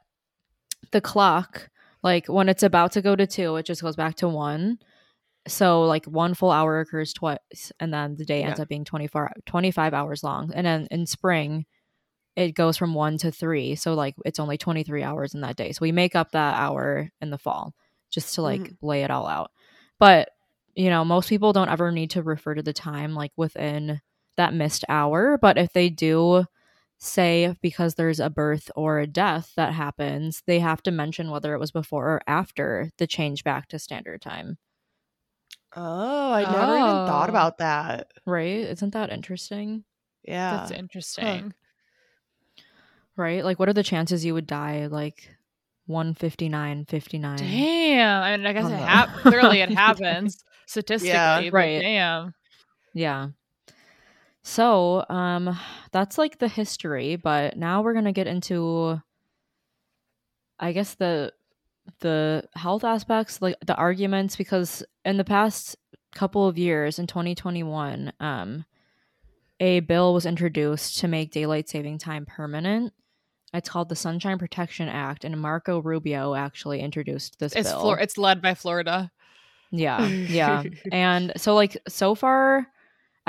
[SPEAKER 1] the clock like when it's about to go to 2, it just goes back to 1. So like one full hour occurs twice and then the day ends
[SPEAKER 2] Yeah.
[SPEAKER 1] up being 24 25 hours long. And then in spring it goes from 1 to 3. So like it's only 23 hours in that day. So we make up that hour in the fall just to like mm-hmm. lay it all out. But you know, most people don't ever need to refer to the time like within that missed hour, but if they do say because there's a birth or a death that happens, they have to mention whether it was before or after the change back to standard time.
[SPEAKER 2] Oh, I never even thought
[SPEAKER 3] Oh.
[SPEAKER 2] about that.
[SPEAKER 1] Right? Isn't that interesting?
[SPEAKER 2] Yeah.
[SPEAKER 3] That's interesting.
[SPEAKER 1] Right? Like what are the chances you would die like 159 59?
[SPEAKER 3] Damn. I mean, I guess
[SPEAKER 1] On
[SPEAKER 3] it
[SPEAKER 1] the-
[SPEAKER 3] hap- clearly it happens statistically. but
[SPEAKER 1] Right.
[SPEAKER 3] Damn.
[SPEAKER 1] Yeah. So, um that's like the history, but now we're to get into I guess the the health aspects, like the arguments because in the past couple of years in 2021, um a bill was introduced to make daylight saving time permanent. It's called the Sunshine Protection Act and Marco Rubio actually introduced this
[SPEAKER 3] It's
[SPEAKER 1] bill.
[SPEAKER 3] Flor- It's led by Florida.
[SPEAKER 1] Yeah, yeah. and so like so far,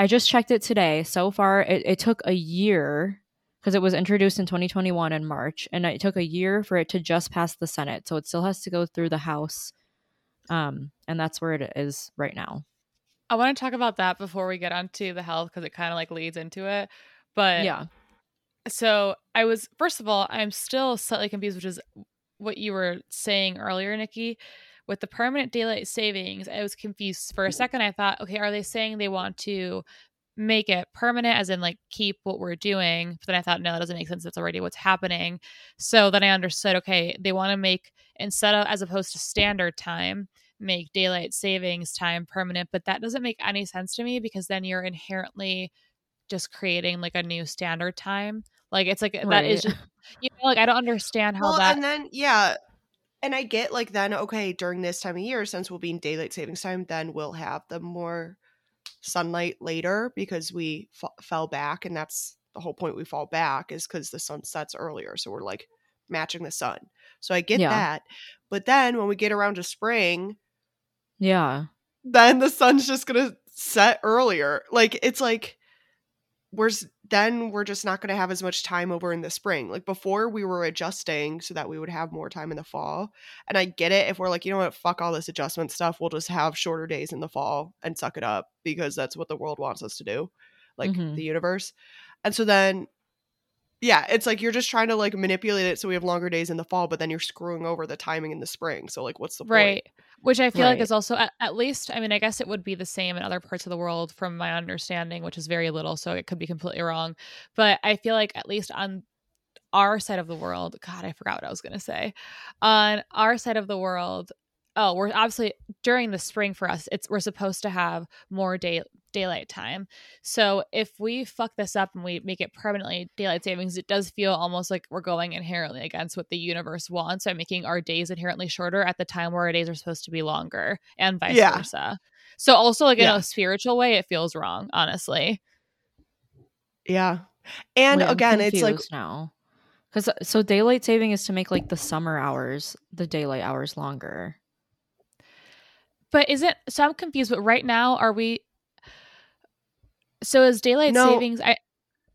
[SPEAKER 1] I just checked it today. So far, it, it took a year because it was introduced in 2021 in March, and it took a year for it to just pass the Senate. So it still has to go through the House, um, and that's where it is right now.
[SPEAKER 3] I want to talk about that before we get onto the health because it kind of like leads into it. But
[SPEAKER 1] yeah,
[SPEAKER 3] so I was first of all, I'm still slightly confused, which is what you were saying earlier, Nikki. With the permanent daylight savings, I was confused for a second. I thought, okay, are they saying they want to make it permanent, as in like keep what we're doing? But then I thought, no, that doesn't make sense. That's already what's happening. So then I understood, okay, they want to make instead of as opposed to standard time, make daylight savings time permanent. But that doesn't make any sense to me because then you're inherently just creating like a new standard time. Like it's like that is just you know, like I don't understand how
[SPEAKER 2] well,
[SPEAKER 3] that
[SPEAKER 2] and then yeah, and I get like then okay during this time of year since we'll be in daylight savings time, then we'll have the more sunlight later because we f- fell back, and that's the whole point. We fall back is because the sun sets earlier, so we're like matching the sun. So I get
[SPEAKER 1] Yeah.
[SPEAKER 2] that, but then when we get around to spring,
[SPEAKER 1] yeah,
[SPEAKER 2] then the sun's just gonna set earlier. Like it's like we're then we're just not gonna have as much time over in the spring. Like before, we were adjusting so that we would have more time in the fall. And I get it if we're like, you know what, fuck all this adjustment stuff. We'll just have shorter days in the fall and suck it up because that's what the world wants us to do, like
[SPEAKER 1] Mhm.
[SPEAKER 2] the universe. And so then. Yeah, it's like you're just trying to like manipulate it so we have longer days in the fall, but then you're screwing over the timing in the spring. So like, what's the point?
[SPEAKER 3] right which i feel like is also at, at least i mean i guess it would be the same in other parts of the world from my understanding which is very little so it could be completely wrong but i feel like at least on our side of the world god i forgot what i was going to say on our side of the world oh we're obviously during the spring for us, it's we're supposed to have more day daylight time. So if we fuck this up and we make it permanently daylight savings, it does feel almost like we're going inherently against what the universe wants by making our days inherently shorter at the time where our days are supposed to be longer and vice
[SPEAKER 2] Yeah.
[SPEAKER 3] versa. So also like in
[SPEAKER 2] Yeah.
[SPEAKER 3] a spiritual way, it feels wrong, honestly.
[SPEAKER 2] Yeah. And
[SPEAKER 1] Wait,
[SPEAKER 2] again, it's like
[SPEAKER 1] confused now. Because uh, so daylight saving is to make like the summer hours, the daylight hours longer.
[SPEAKER 3] But is it so I'm confused, but right now are we so is daylight
[SPEAKER 2] No.
[SPEAKER 3] savings I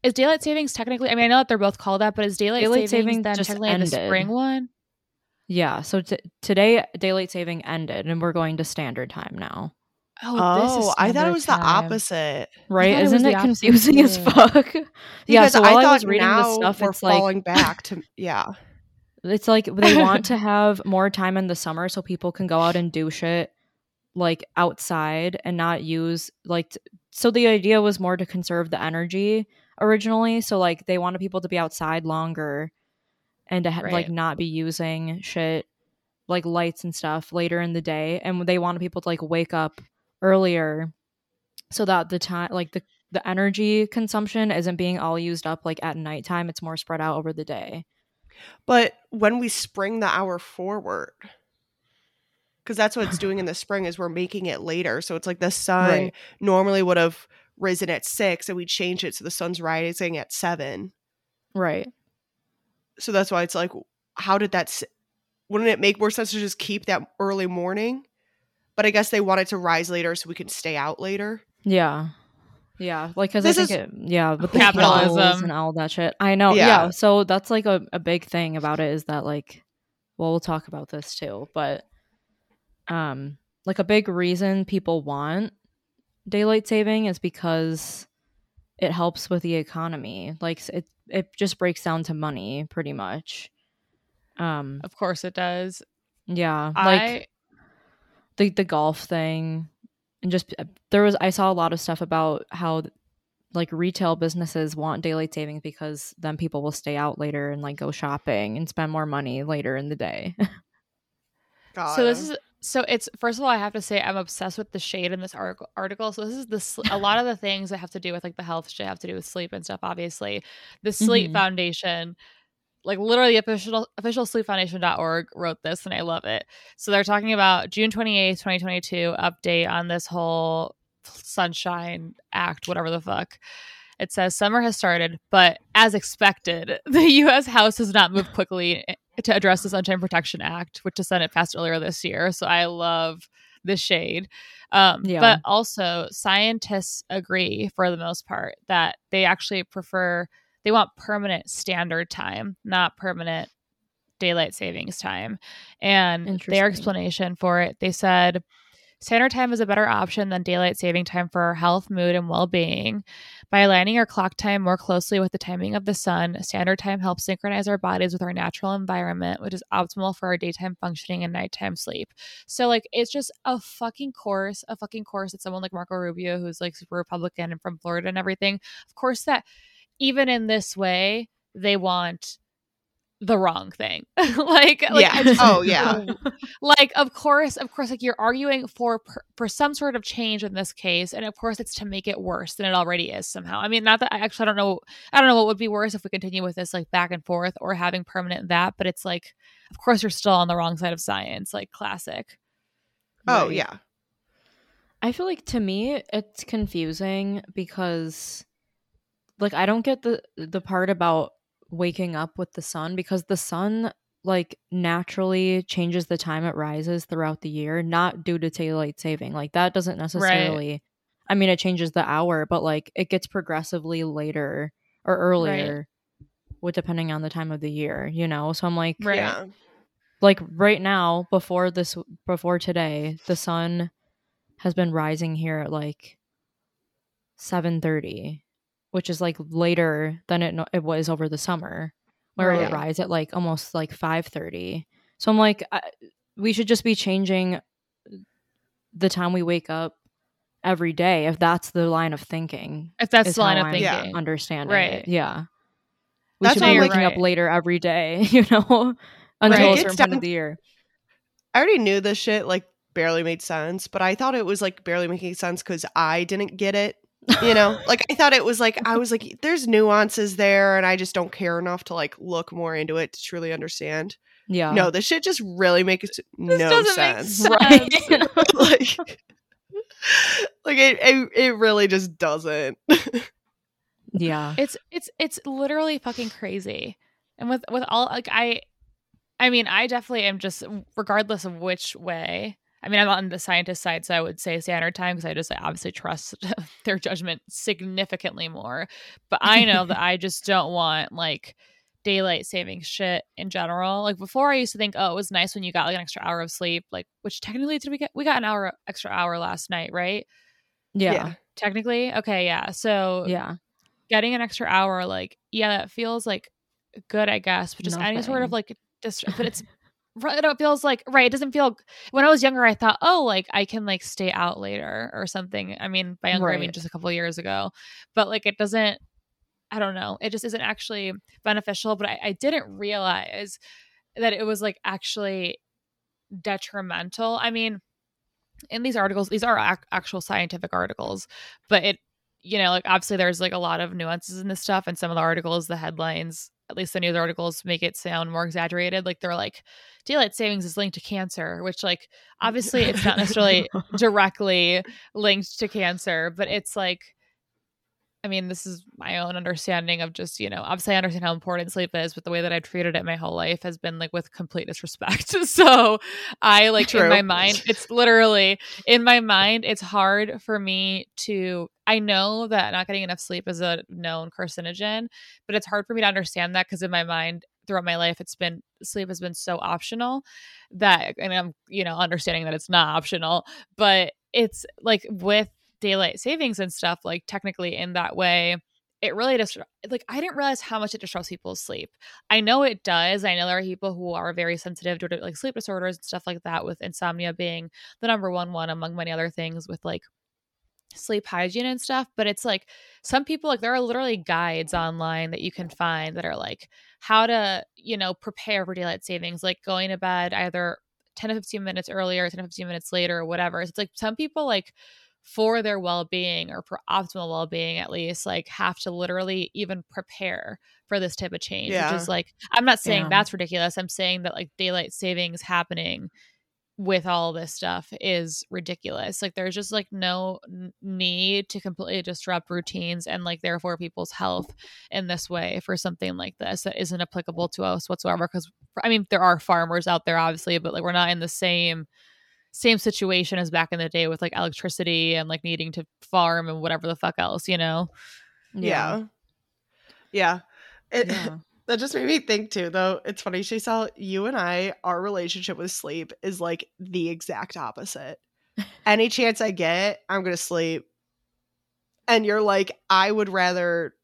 [SPEAKER 3] is daylight savings technically I mean I know that they're both called that, but is daylight,
[SPEAKER 1] Daylight
[SPEAKER 3] savings
[SPEAKER 1] saving
[SPEAKER 3] then
[SPEAKER 1] just
[SPEAKER 3] technically the
[SPEAKER 1] ended.
[SPEAKER 3] spring one?
[SPEAKER 1] Yeah. So t- today daylight saving ended, and we're going to standard time now.
[SPEAKER 3] Oh, this is
[SPEAKER 2] oh, I thought it was the opposite.
[SPEAKER 1] Right?
[SPEAKER 3] thought it was
[SPEAKER 1] Isn't
[SPEAKER 3] the
[SPEAKER 1] it confusing as
[SPEAKER 3] too.
[SPEAKER 1] fuck? yeah.
[SPEAKER 2] Because
[SPEAKER 1] So while I,
[SPEAKER 2] thought
[SPEAKER 1] was reading
[SPEAKER 2] now
[SPEAKER 1] this stuff,
[SPEAKER 2] we're
[SPEAKER 1] it's like
[SPEAKER 2] falling back to yeah.
[SPEAKER 1] it's like they want to have more time in the summer so people can go out and do shit like outside and not use like t- so the idea was more to conserve the energy originally so like they wanted people to be outside longer and to ha- like not be using shit like lights and stuff later in the day and they wanted people to like wake up earlier so that the time like the the energy consumption isn't being all used up like at nighttime it's more spread out over the day.
[SPEAKER 2] But when we spring the hour forward, because that's what it's doing in the spring is we're making it later. So it's like the sun
[SPEAKER 1] Right.
[SPEAKER 2] normally would have risen at six, and we change it so the sun's rising at seven.
[SPEAKER 1] right
[SPEAKER 2] So that's why it's like, how did that? s- Wouldn't it make more sense to just keep that early morning? But I guess they want it to rise later so we can stay out later.
[SPEAKER 1] Yeah. Yeah, like because I
[SPEAKER 2] This
[SPEAKER 1] think
[SPEAKER 2] is-
[SPEAKER 1] it, yeah, with the
[SPEAKER 3] Capitalism.
[SPEAKER 1] capitalism and all that shit. I know.
[SPEAKER 2] Yeah.
[SPEAKER 1] Yeah. So that's like a, a big thing about it is that like, well, we'll talk about this too, but um, like a big reason people want daylight saving is because it helps with the economy. Like it, it just breaks down to money pretty much. Um,
[SPEAKER 3] Of course it does.
[SPEAKER 1] yeah, like
[SPEAKER 3] I
[SPEAKER 1] the the golf thing and just uh, there was I saw a lot of stuff about how like retail businesses want daylight savings because then people will stay out later and like go shopping and spend more money later in the day.
[SPEAKER 2] God.
[SPEAKER 3] so this is so it's first of all I have to say I'm obsessed with the shade in this article article. So this is the sl- a lot of the things that have to do with like the health shit have to do with sleep and stuff obviously. The Sleep
[SPEAKER 1] Mhm.
[SPEAKER 3] Foundation like literally official official sleepfoundation.org wrote this and I love it. So they're talking about June 28th, 2022 update on this whole sunshine act whatever the fuck. It says summer has started, but as expected, the US House has not moved quickly to address the Sunshine Protection Act, which the Senate passed earlier this year. So I love the shade. Um,
[SPEAKER 1] Yeah.
[SPEAKER 3] But also, scientists agree for the most part that they actually prefer, they want permanent standard time, not permanent daylight savings time. And their explanation for it, they said, Standard time is a better option than daylight saving time for our health, mood, and well being. By aligning our clock time more closely with the timing of the sun, standard time helps synchronize our bodies with our natural environment, which is optimal for our daytime functioning and nighttime sleep. So, like, it's just a fucking course, a fucking course that someone like Marco Rubio, who's like super Republican and from Florida and everything, of course, that even in this way, they want the wrong thing. like, like
[SPEAKER 2] Yeah.
[SPEAKER 3] Just-
[SPEAKER 2] Oh, yeah.
[SPEAKER 3] like of course of course like you're arguing for per- for some sort of change in this case and of course it's to make it worse than it already is somehow i mean not that i actually I don't know i don't know what would be worse if we continue with this like back and forth or having permanent that but it's like of course you're still on the wrong side of science like classic
[SPEAKER 2] oh
[SPEAKER 1] Right.
[SPEAKER 2] yeah.
[SPEAKER 1] I feel like to me it's confusing because like I don't get the the part about waking up with the sun because the sun like naturally changes the time it rises throughout the year not due to daylight saving like that doesn't necessarily I mean it changes the hour but like it gets progressively later or earlier with depending on the time of the year you know so I'm like
[SPEAKER 3] Right.
[SPEAKER 2] Yeah.
[SPEAKER 1] like right now before this before today the sun has been rising here at like 7:30 which is like later than it it was over the summer where it
[SPEAKER 2] Right.
[SPEAKER 1] rise at like almost like 5:30 so i'm like I, we should just be changing the time we wake up every day if that's the line of thinking
[SPEAKER 3] if that's the line of
[SPEAKER 1] I'm
[SPEAKER 3] thinking
[SPEAKER 1] understanding
[SPEAKER 3] Right.
[SPEAKER 1] it. yeah we
[SPEAKER 2] That's
[SPEAKER 1] should be waking
[SPEAKER 3] like-
[SPEAKER 1] up later every day you know until
[SPEAKER 3] Right.
[SPEAKER 1] a certain point
[SPEAKER 2] down-
[SPEAKER 1] of the year
[SPEAKER 2] I already knew this shit like barely made sense, but I thought it was like barely making sense because I didn't get it. You know, like I thought it was like I was like, there's nuances there, and I just don't care enough to like look more into it to truly understand.
[SPEAKER 1] Yeah.
[SPEAKER 2] No, this shit just really makes
[SPEAKER 3] This
[SPEAKER 2] no
[SPEAKER 3] doesn't make
[SPEAKER 2] sense.
[SPEAKER 3] sense.
[SPEAKER 1] Right.
[SPEAKER 2] like, like it, it, it really just doesn't.
[SPEAKER 1] yeah.
[SPEAKER 3] It's it's it's literally fucking crazy. And with with all like I I mean, I definitely am just regardless of which way. I mean, I'm on the scientist side, so I would say standard time because I just I obviously trust their judgment significantly more. But I know that I just don't want like daylight saving shit in general. Like before, I used to think, oh, it was nice when you got like an extra hour of sleep. Like, which technically did we get? We got an hour extra hour last night, right?
[SPEAKER 1] yeah.
[SPEAKER 3] Technically, okay, yeah. So
[SPEAKER 1] Yeah.
[SPEAKER 3] getting an extra hour, like, yeah, that feels like good, I guess, but just any sort of like, dis- but it's, it feels like, right, it doesn't feel, when I was younger, I thought, oh, like, I can like stay out later or something. I mean, by younger, I mean just a couple years ago, but like, it doesn't, I don't know, it just isn't actually beneficial, but I, I didn't realize that it was like actually detrimental. I mean, in these articles, these are ac- actual scientific articles, but it, you know, like obviously there's like a lot of nuances in this stuff, and some of the articles, the headlines, at least the news articles, make it sound more exaggerated. Like they're like, daylight savings is linked to cancer, which like obviously it's not necessarily directly linked to cancer, but it's like. I mean, this is my own understanding of just, you know, obviously I understand how important sleep is, but the way that I've treated it my whole life has been like with complete disrespect. so I like in my mind, it's literally in my mind, it's hard for me to. I know that not getting enough sleep is a known carcinogen, but it's hard for me to understand that because in my mind, throughout my life, it's been sleep has been so optional that, and I'm, you know, understanding that it's not optional, but it's like with daylight savings and stuff, like technically in that way, it really just like I didn't realize how much it disrupts people's sleep. I know it does. I know there are people who are very sensitive to like sleep disorders and stuff like that, with insomnia being the number one one among many other things with like sleep hygiene and stuff. But it's like some people like there are literally guides online that you can find that are like how to, you know, prepare for daylight savings, like going to bed either 10 to 15 minutes earlier, 10 to 15 minutes later, or whatever. So it's like some people like for their well-being or for optimal well-being at least like have to literally even prepare for this type of change
[SPEAKER 2] Yeah.
[SPEAKER 3] which is like i'm not saying
[SPEAKER 1] Yeah.
[SPEAKER 3] that's ridiculous i'm saying that like daylight savings happening with all this stuff is ridiculous like there's just like no need to completely disrupt routines and like therefore people's health in this way for something like this that isn't applicable to us whatsoever because i mean there are farmers out there obviously but like we're not in the same same situation as back in the day with like electricity and like needing to farm and whatever the fuck else, you know?
[SPEAKER 2] Yeah. Yeah. It,
[SPEAKER 1] Yeah.
[SPEAKER 2] That just made me think too, though. It's funny, Shasel, you and I, our relationship with sleep is like the exact opposite. Any chance I get, I'm going to sleep. And you're like, I would rather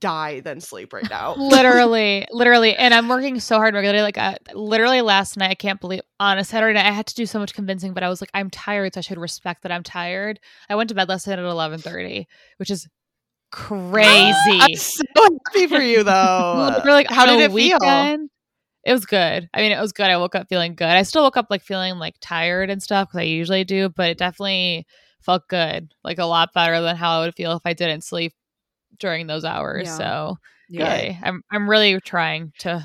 [SPEAKER 2] die than sleep right now.
[SPEAKER 3] literally, literally. And I'm working so hard regularly. Like, uh, literally last night, I can't believe on a Saturday night, I had to do so much convincing, but I was like, I'm tired, so I should respect that I'm tired. I went to bed last night at 11:30, which is crazy.
[SPEAKER 2] I'm so happy for you, though.
[SPEAKER 3] Literally, like,
[SPEAKER 2] How did it feel?
[SPEAKER 3] It was good. I mean, it was good. I woke up feeling good. I still woke up like feeling like tired and stuff because I usually do, but it definitely felt good, like a lot better than how I would feel if I didn't sleep during those hours.
[SPEAKER 1] Yeah.
[SPEAKER 3] So,
[SPEAKER 1] Yeah.
[SPEAKER 3] yay. I'm I'm really trying to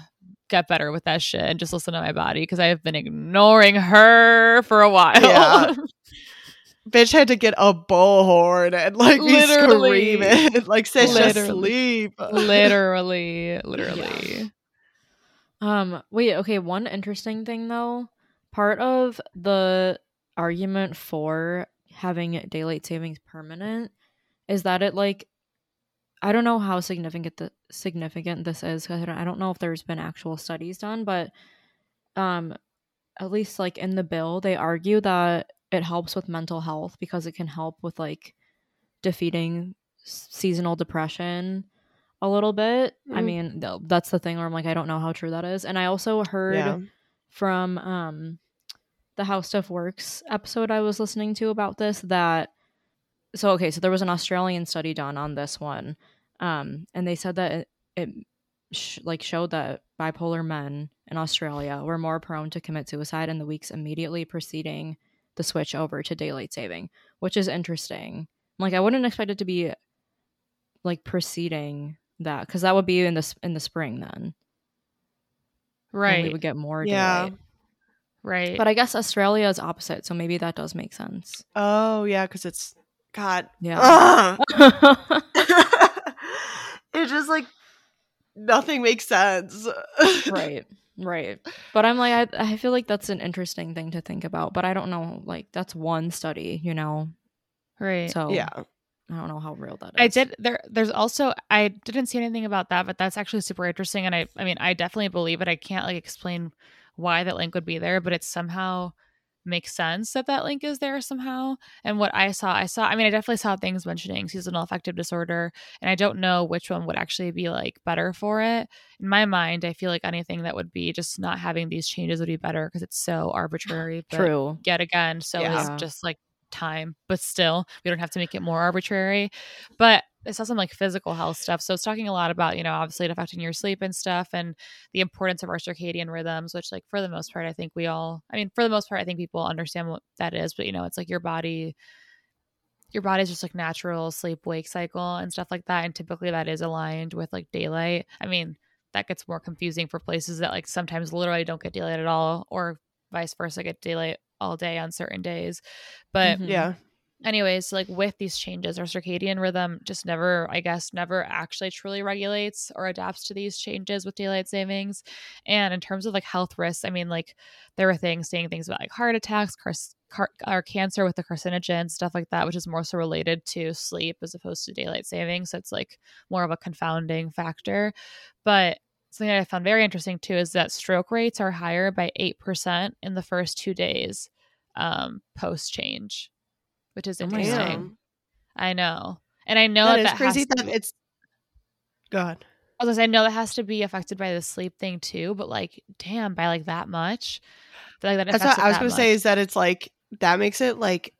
[SPEAKER 3] get better with that shit and just listen to my body because I have been ignoring her for a while.
[SPEAKER 2] Yeah. Bitch had to get a bullhorn and like be
[SPEAKER 3] Literally.
[SPEAKER 2] screaming. like says just
[SPEAKER 3] Literally.
[SPEAKER 2] sleep.
[SPEAKER 3] literally, literally.
[SPEAKER 1] Um, wait, okay, one interesting thing though, part of the argument for having daylight savings permanent is that it like I don't know how significant the significant this is because I don't, know if there's been actual studies done, but um at least like in the bill they argue that it helps with mental health because it can help with like defeating seasonal depression a little bit. I
[SPEAKER 2] Mm.
[SPEAKER 1] mean, that's the thing where I'm like, I don't know how true that is. And I also heard
[SPEAKER 2] Yeah.
[SPEAKER 1] from um the How Stuff Works episode I was listening to about this that so okay, so there was an Australian study done on this one, um, and they said that it, it sh- like showed that bipolar men in Australia were more prone to commit suicide in the weeks immediately preceding the switch over to daylight saving, which is interesting. Like I wouldn't expect it to be like preceding that because that would be in the in the spring then.
[SPEAKER 3] right.
[SPEAKER 1] we would get more
[SPEAKER 2] Yeah.
[SPEAKER 1] daylight.
[SPEAKER 3] right.
[SPEAKER 1] But I guess Australia is opposite, so maybe that does make sense.
[SPEAKER 2] Oh yeah, because it's God.
[SPEAKER 1] Yeah.
[SPEAKER 2] Ugh. it's just like nothing makes sense.
[SPEAKER 1] right. Right. But I'm like I I feel like that's an interesting thing to think about, but I don't know like that's one study, you know.
[SPEAKER 3] right.
[SPEAKER 1] So
[SPEAKER 2] Yeah.
[SPEAKER 1] I don't know how real that is.
[SPEAKER 3] I did there there's also I didn't see anything about that, but that's actually super interesting and I I mean I definitely believe it. I can't like explain why that link would be there, but it's somehow makes sense that that link is there somehow. And what I saw, I saw I mean I definitely saw things mentioning seasonal affective disorder and I don't know which one would actually be like better for it. In my mind, I feel like anything that would be just not having these changes would be better because it's so arbitrary. But
[SPEAKER 1] True.
[SPEAKER 3] yet again so
[SPEAKER 1] Yeah.
[SPEAKER 3] is just like time but still we don't have to make it more arbitrary but it's saw some like physical health stuff so it's talking a lot about you know obviously it affecting your sleep and stuff and the importance of our circadian rhythms which like for the most part i think we all i mean for the most part i think people understand what that is but you know it's like your body your body's just like natural sleep wake cycle and stuff like that and typically that is aligned with like daylight i mean that gets more confusing for places that like sometimes literally don't get daylight at all or vice versa get daylight all day on certain days but
[SPEAKER 1] Mhm.
[SPEAKER 2] yeah.
[SPEAKER 3] Anyways like with these changes our circadian rhythm just never i guess never actually truly regulates or adapts to these changes with daylight savings. And in terms of like health risks i mean like there were things saying things about like heart attacks cars- car- or cancer with the carcinogens stuff like that which is more so related to sleep as opposed to daylight saving so it's like more of a confounding factor. But something that i found very interesting too is that stroke rates are higher by 8% in the first two days um, post change which is
[SPEAKER 1] Oh
[SPEAKER 3] interesting.
[SPEAKER 2] Damn.
[SPEAKER 3] I know, and I know
[SPEAKER 2] that
[SPEAKER 3] that,
[SPEAKER 2] is
[SPEAKER 3] that
[SPEAKER 2] crazy
[SPEAKER 3] Has to,
[SPEAKER 2] that it's go ahead.
[SPEAKER 3] I was gonna say, I know that has to be affected by the sleep thing too, but like, damn, by like that much. I like that
[SPEAKER 2] That's what I was gonna say is that it's like that makes it like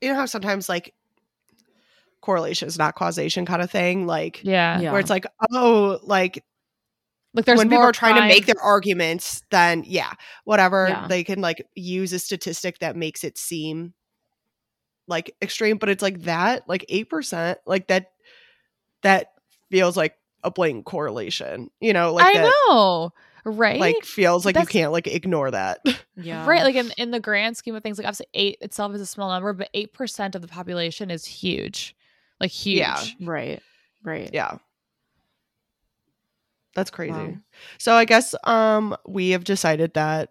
[SPEAKER 2] you know how sometimes like correlation is not causation kind of thing, like
[SPEAKER 3] yeah.
[SPEAKER 1] Yeah.
[SPEAKER 2] where it's like, oh, like
[SPEAKER 3] like there's
[SPEAKER 2] when people are trying to make their arguments, then yeah, whatever
[SPEAKER 1] Yeah.
[SPEAKER 2] they can like use a statistic that makes it seem like extreme, but it's like that, like eight percent, like that, that feels like a blatant correlation, you know, like
[SPEAKER 3] I
[SPEAKER 2] that,
[SPEAKER 3] know, right?
[SPEAKER 2] like feels like you can't like ignore that.
[SPEAKER 1] Yeah.
[SPEAKER 3] Right, like in, in the grand scheme of things, like obviously eight itself is a small number, but eight percent of the population is huge, like huge.
[SPEAKER 2] Yeah.
[SPEAKER 1] Right. Right.
[SPEAKER 2] yeah, that's crazy.
[SPEAKER 1] Wow.
[SPEAKER 2] So I guess um we have decided that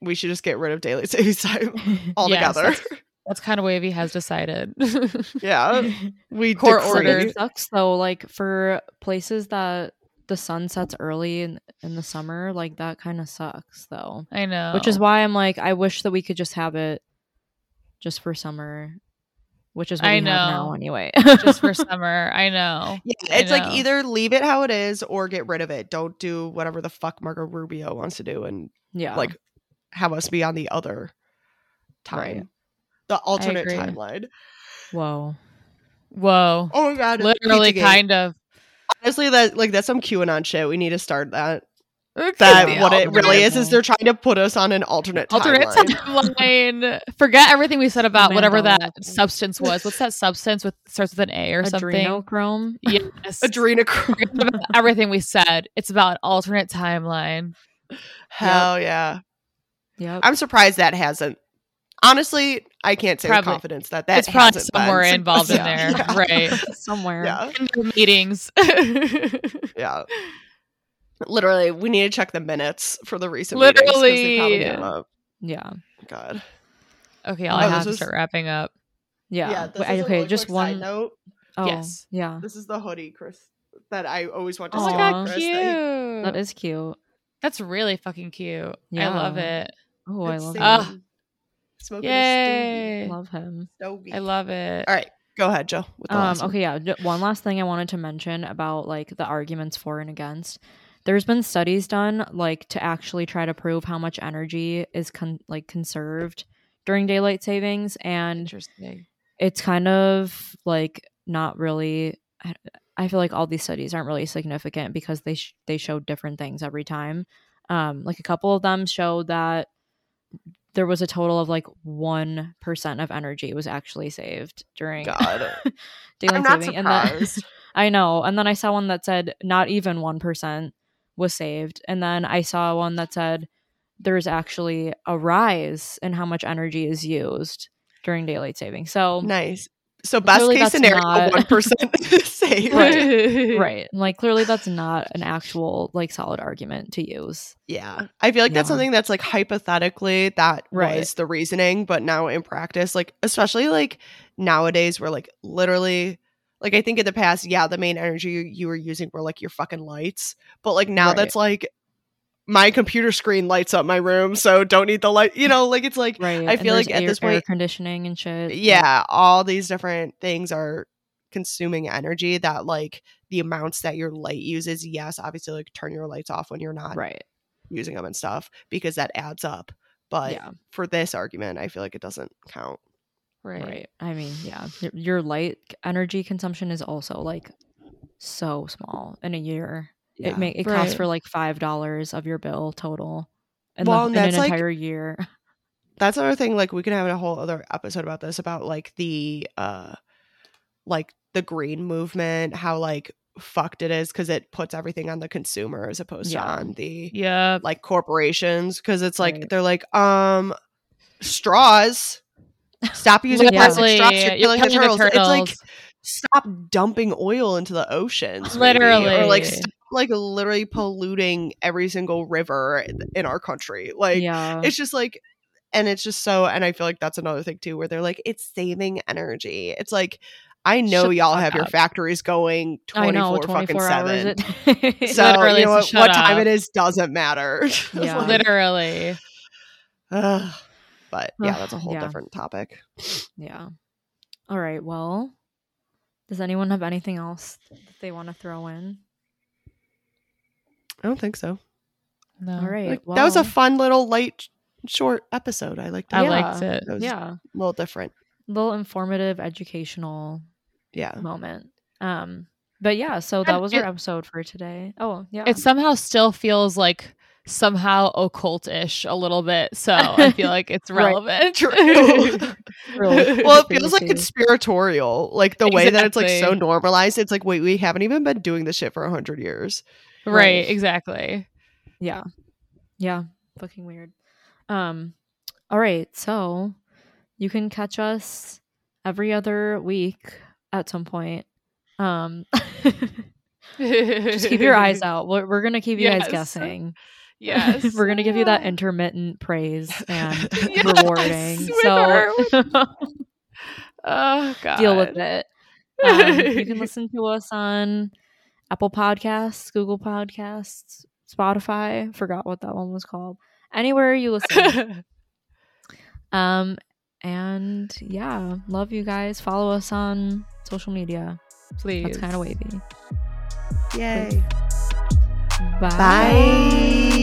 [SPEAKER 2] we should just get rid of daylight savings time altogether.
[SPEAKER 3] that's- That's kind of wavy has decided.
[SPEAKER 2] yeah, we
[SPEAKER 3] Court
[SPEAKER 2] decree-
[SPEAKER 3] ordered.
[SPEAKER 1] Sucks though, like for places that the sun sets early in, in the summer, like that kind of sucks though.
[SPEAKER 3] I know,
[SPEAKER 1] Which is why I'm like, I wish that we could just have it just for summer, which is what
[SPEAKER 3] I
[SPEAKER 1] we have now
[SPEAKER 3] know.
[SPEAKER 1] anyway.
[SPEAKER 3] just for summer. I know.
[SPEAKER 2] Yeah,
[SPEAKER 3] I
[SPEAKER 2] it's like either leave it how it is or get rid of it. Don't do whatever the fuck Marco Rubio wants to do and
[SPEAKER 1] yeah,
[SPEAKER 2] like have us be on the other time.
[SPEAKER 1] Right.
[SPEAKER 2] The alternate timeline.
[SPEAKER 1] whoa,
[SPEAKER 3] Whoa.
[SPEAKER 2] Oh my god.
[SPEAKER 3] Literally,
[SPEAKER 2] Pizzagate.
[SPEAKER 3] kind of.
[SPEAKER 2] Honestly, that like that's some QAnon shit. We need to start that.
[SPEAKER 3] That
[SPEAKER 2] That what it really is is they're trying to put us on an alternate
[SPEAKER 3] alternate
[SPEAKER 2] timeline.
[SPEAKER 3] timeline. Forget everything we said about whatever that substance was. What's that substance with starts with an A or something?
[SPEAKER 1] adrenochrome.
[SPEAKER 3] Yes.
[SPEAKER 2] Adrenochrome.
[SPEAKER 3] Everything we said. It's about an alternate timeline.
[SPEAKER 2] Hell yeah.
[SPEAKER 1] Yep.
[SPEAKER 2] I'm surprised that hasn't. Honestly, I can't say
[SPEAKER 3] Probably-
[SPEAKER 2] with confidence that that
[SPEAKER 3] it's probably
[SPEAKER 2] hasn't been
[SPEAKER 3] somewhere involved in there,
[SPEAKER 2] Yeah.
[SPEAKER 3] right?
[SPEAKER 1] Somewhere.
[SPEAKER 2] Yeah,
[SPEAKER 3] In the meetings.
[SPEAKER 2] yeah. Literally, we need to check the minutes for the recent meetings 'cause they probably
[SPEAKER 3] Literally.
[SPEAKER 2] came.
[SPEAKER 1] Yeah.
[SPEAKER 2] God.
[SPEAKER 3] okay, I'll
[SPEAKER 2] Oh,
[SPEAKER 3] have to
[SPEAKER 2] was-
[SPEAKER 3] start wrapping up.
[SPEAKER 1] Yeah.
[SPEAKER 2] this
[SPEAKER 1] Wait,
[SPEAKER 2] is a
[SPEAKER 1] okay,
[SPEAKER 2] really
[SPEAKER 1] just
[SPEAKER 2] quick side
[SPEAKER 1] one.
[SPEAKER 2] note.
[SPEAKER 1] Oh,
[SPEAKER 3] Yes.
[SPEAKER 1] Yeah.
[SPEAKER 2] This is the hoodie, Chris, that I always want to
[SPEAKER 3] Oh my
[SPEAKER 2] steal
[SPEAKER 1] Aw.
[SPEAKER 3] god, cute.
[SPEAKER 2] Chris. that
[SPEAKER 1] That is cute.
[SPEAKER 3] That's really fucking cute. I love it.
[SPEAKER 1] Oh, I love it.
[SPEAKER 2] Smoking
[SPEAKER 3] Yay.
[SPEAKER 2] a
[SPEAKER 1] Love him.
[SPEAKER 2] stogie.
[SPEAKER 3] I love it.
[SPEAKER 2] All right, go ahead, Joe. With the
[SPEAKER 1] Um,
[SPEAKER 2] last one.
[SPEAKER 1] okay, yeah. One last thing I wanted to mention about like the arguments for and against. There's been studies done like to actually try to prove how much energy is con- like conserved during daylight savings, and
[SPEAKER 3] Interesting.
[SPEAKER 1] it's kind of like not really. I, I feel like all these studies aren't really significant because they sh- they show different things every time. Um, like a couple of them showed that there was a total of like one percent of energy was actually saved during
[SPEAKER 2] God.
[SPEAKER 1] daylight
[SPEAKER 2] I'm not
[SPEAKER 1] saving. And then. I know. And then I saw one that said not even one percent was saved. And then I saw one that said there's actually a rise in how much energy is used during daylight saving. So
[SPEAKER 2] nice. So best
[SPEAKER 1] Clearly
[SPEAKER 2] case scenario, one percent saved.
[SPEAKER 1] Right. right. Like clearly that's not an actual like solid argument to use.
[SPEAKER 2] Yeah. I feel like that's something that's like hypothetically that
[SPEAKER 1] Right.
[SPEAKER 2] was the reasoning, but now in practice, like especially like nowadays where like literally like I think in the past, yeah, the main energy you, you were using were like your fucking lights. But like now
[SPEAKER 1] Right.
[SPEAKER 2] that's like my computer screen lights up my room, so don't need the light you know, like it's like
[SPEAKER 1] Right.
[SPEAKER 2] I feel like
[SPEAKER 1] there's
[SPEAKER 2] at
[SPEAKER 1] air,
[SPEAKER 2] this
[SPEAKER 1] air
[SPEAKER 2] point
[SPEAKER 1] conditioning and shit. like-
[SPEAKER 2] yeah, all these different things are consuming energy that like the amounts that your light uses, yes, obviously like turn your lights off when you're not
[SPEAKER 1] Right.
[SPEAKER 2] using them and stuff because that adds up. But
[SPEAKER 1] yeah.
[SPEAKER 2] for this argument, I feel like it doesn't count.
[SPEAKER 3] right.
[SPEAKER 1] Right. I mean, yeah. Your, your light energy consumption is also like so small in a year.
[SPEAKER 2] Yeah.
[SPEAKER 1] It may it costs for like five dollars of your bill total. In,
[SPEAKER 2] Well,
[SPEAKER 1] the,
[SPEAKER 2] and
[SPEAKER 1] in an
[SPEAKER 2] that's, like-
[SPEAKER 1] entire year.
[SPEAKER 2] That's another thing. Like we can have a whole other episode about this about like the uh like the green movement, how like fucked it is because it puts everything on the consumer as opposed
[SPEAKER 1] Yeah.
[SPEAKER 2] to on the
[SPEAKER 3] Yeah.
[SPEAKER 2] like corporations because it's like
[SPEAKER 1] Right.
[SPEAKER 2] they're like um straws stop using plastic straws you're killing the
[SPEAKER 3] killing the
[SPEAKER 2] turtles. it's like stop dumping oil into the oceans maybe, or like stop, like literally polluting every single river in, our country like
[SPEAKER 1] yeah.
[SPEAKER 2] it's just like and it's just so and i feel like that's another thing too where they're like it's saving energy it's like i know
[SPEAKER 3] Shut
[SPEAKER 2] y'all have your factories going 24
[SPEAKER 1] I know,
[SPEAKER 2] fucking
[SPEAKER 1] 24 hours.
[SPEAKER 2] 7
[SPEAKER 1] It,
[SPEAKER 2] so
[SPEAKER 3] Literally,
[SPEAKER 2] you know what, what time it is doesn't matter
[SPEAKER 1] Yeah.
[SPEAKER 2] like,
[SPEAKER 3] Literally.
[SPEAKER 2] ugh. but yeah that's a whole
[SPEAKER 1] yeah.
[SPEAKER 2] different topic
[SPEAKER 1] yeah. All right. Well, does anyone have anything else that they want to throw in?
[SPEAKER 2] I don't think so
[SPEAKER 3] No.
[SPEAKER 1] All right.
[SPEAKER 2] Like,
[SPEAKER 1] well,
[SPEAKER 2] that was a fun little light short episode i liked it
[SPEAKER 3] I
[SPEAKER 1] Yeah.
[SPEAKER 3] liked it.
[SPEAKER 2] That was
[SPEAKER 1] yeah,
[SPEAKER 2] a little different A
[SPEAKER 1] little informative, educational
[SPEAKER 2] yeah
[SPEAKER 1] moment. Um, but yeah, so that
[SPEAKER 3] And
[SPEAKER 1] was our episode for today. Oh, yeah.
[SPEAKER 3] It somehow still feels like somehow occultish a little bit. So I feel like it's relevant.
[SPEAKER 2] True.
[SPEAKER 1] Really.
[SPEAKER 2] well, it feels like conspiratorial. Like the way that it's like so normalized. It's like, wait, we haven't even been doing this shit for a hundred years.
[SPEAKER 3] Right.
[SPEAKER 1] Right.
[SPEAKER 3] Exactly.
[SPEAKER 1] yeah, yeah, fucking weird. Um, all right, so you can catch us every other week at some point. Um, just keep your eyes out. We're, we're gonna keep you guys guessing.
[SPEAKER 3] Yes.
[SPEAKER 1] we're gonna give you that intermittent praise and
[SPEAKER 3] Yes,
[SPEAKER 1] rewarding. So
[SPEAKER 3] Oh god.
[SPEAKER 1] deal with it. Um, you can listen to us on Apple Podcasts, Google Podcasts, Spotify. Forgot what that one was called. Anywhere you listen. um, and yeah, love you guys. Follow us on social media.
[SPEAKER 3] Please.
[SPEAKER 1] That's kind of wavy.
[SPEAKER 2] Yay.
[SPEAKER 1] Bye.
[SPEAKER 2] Bye.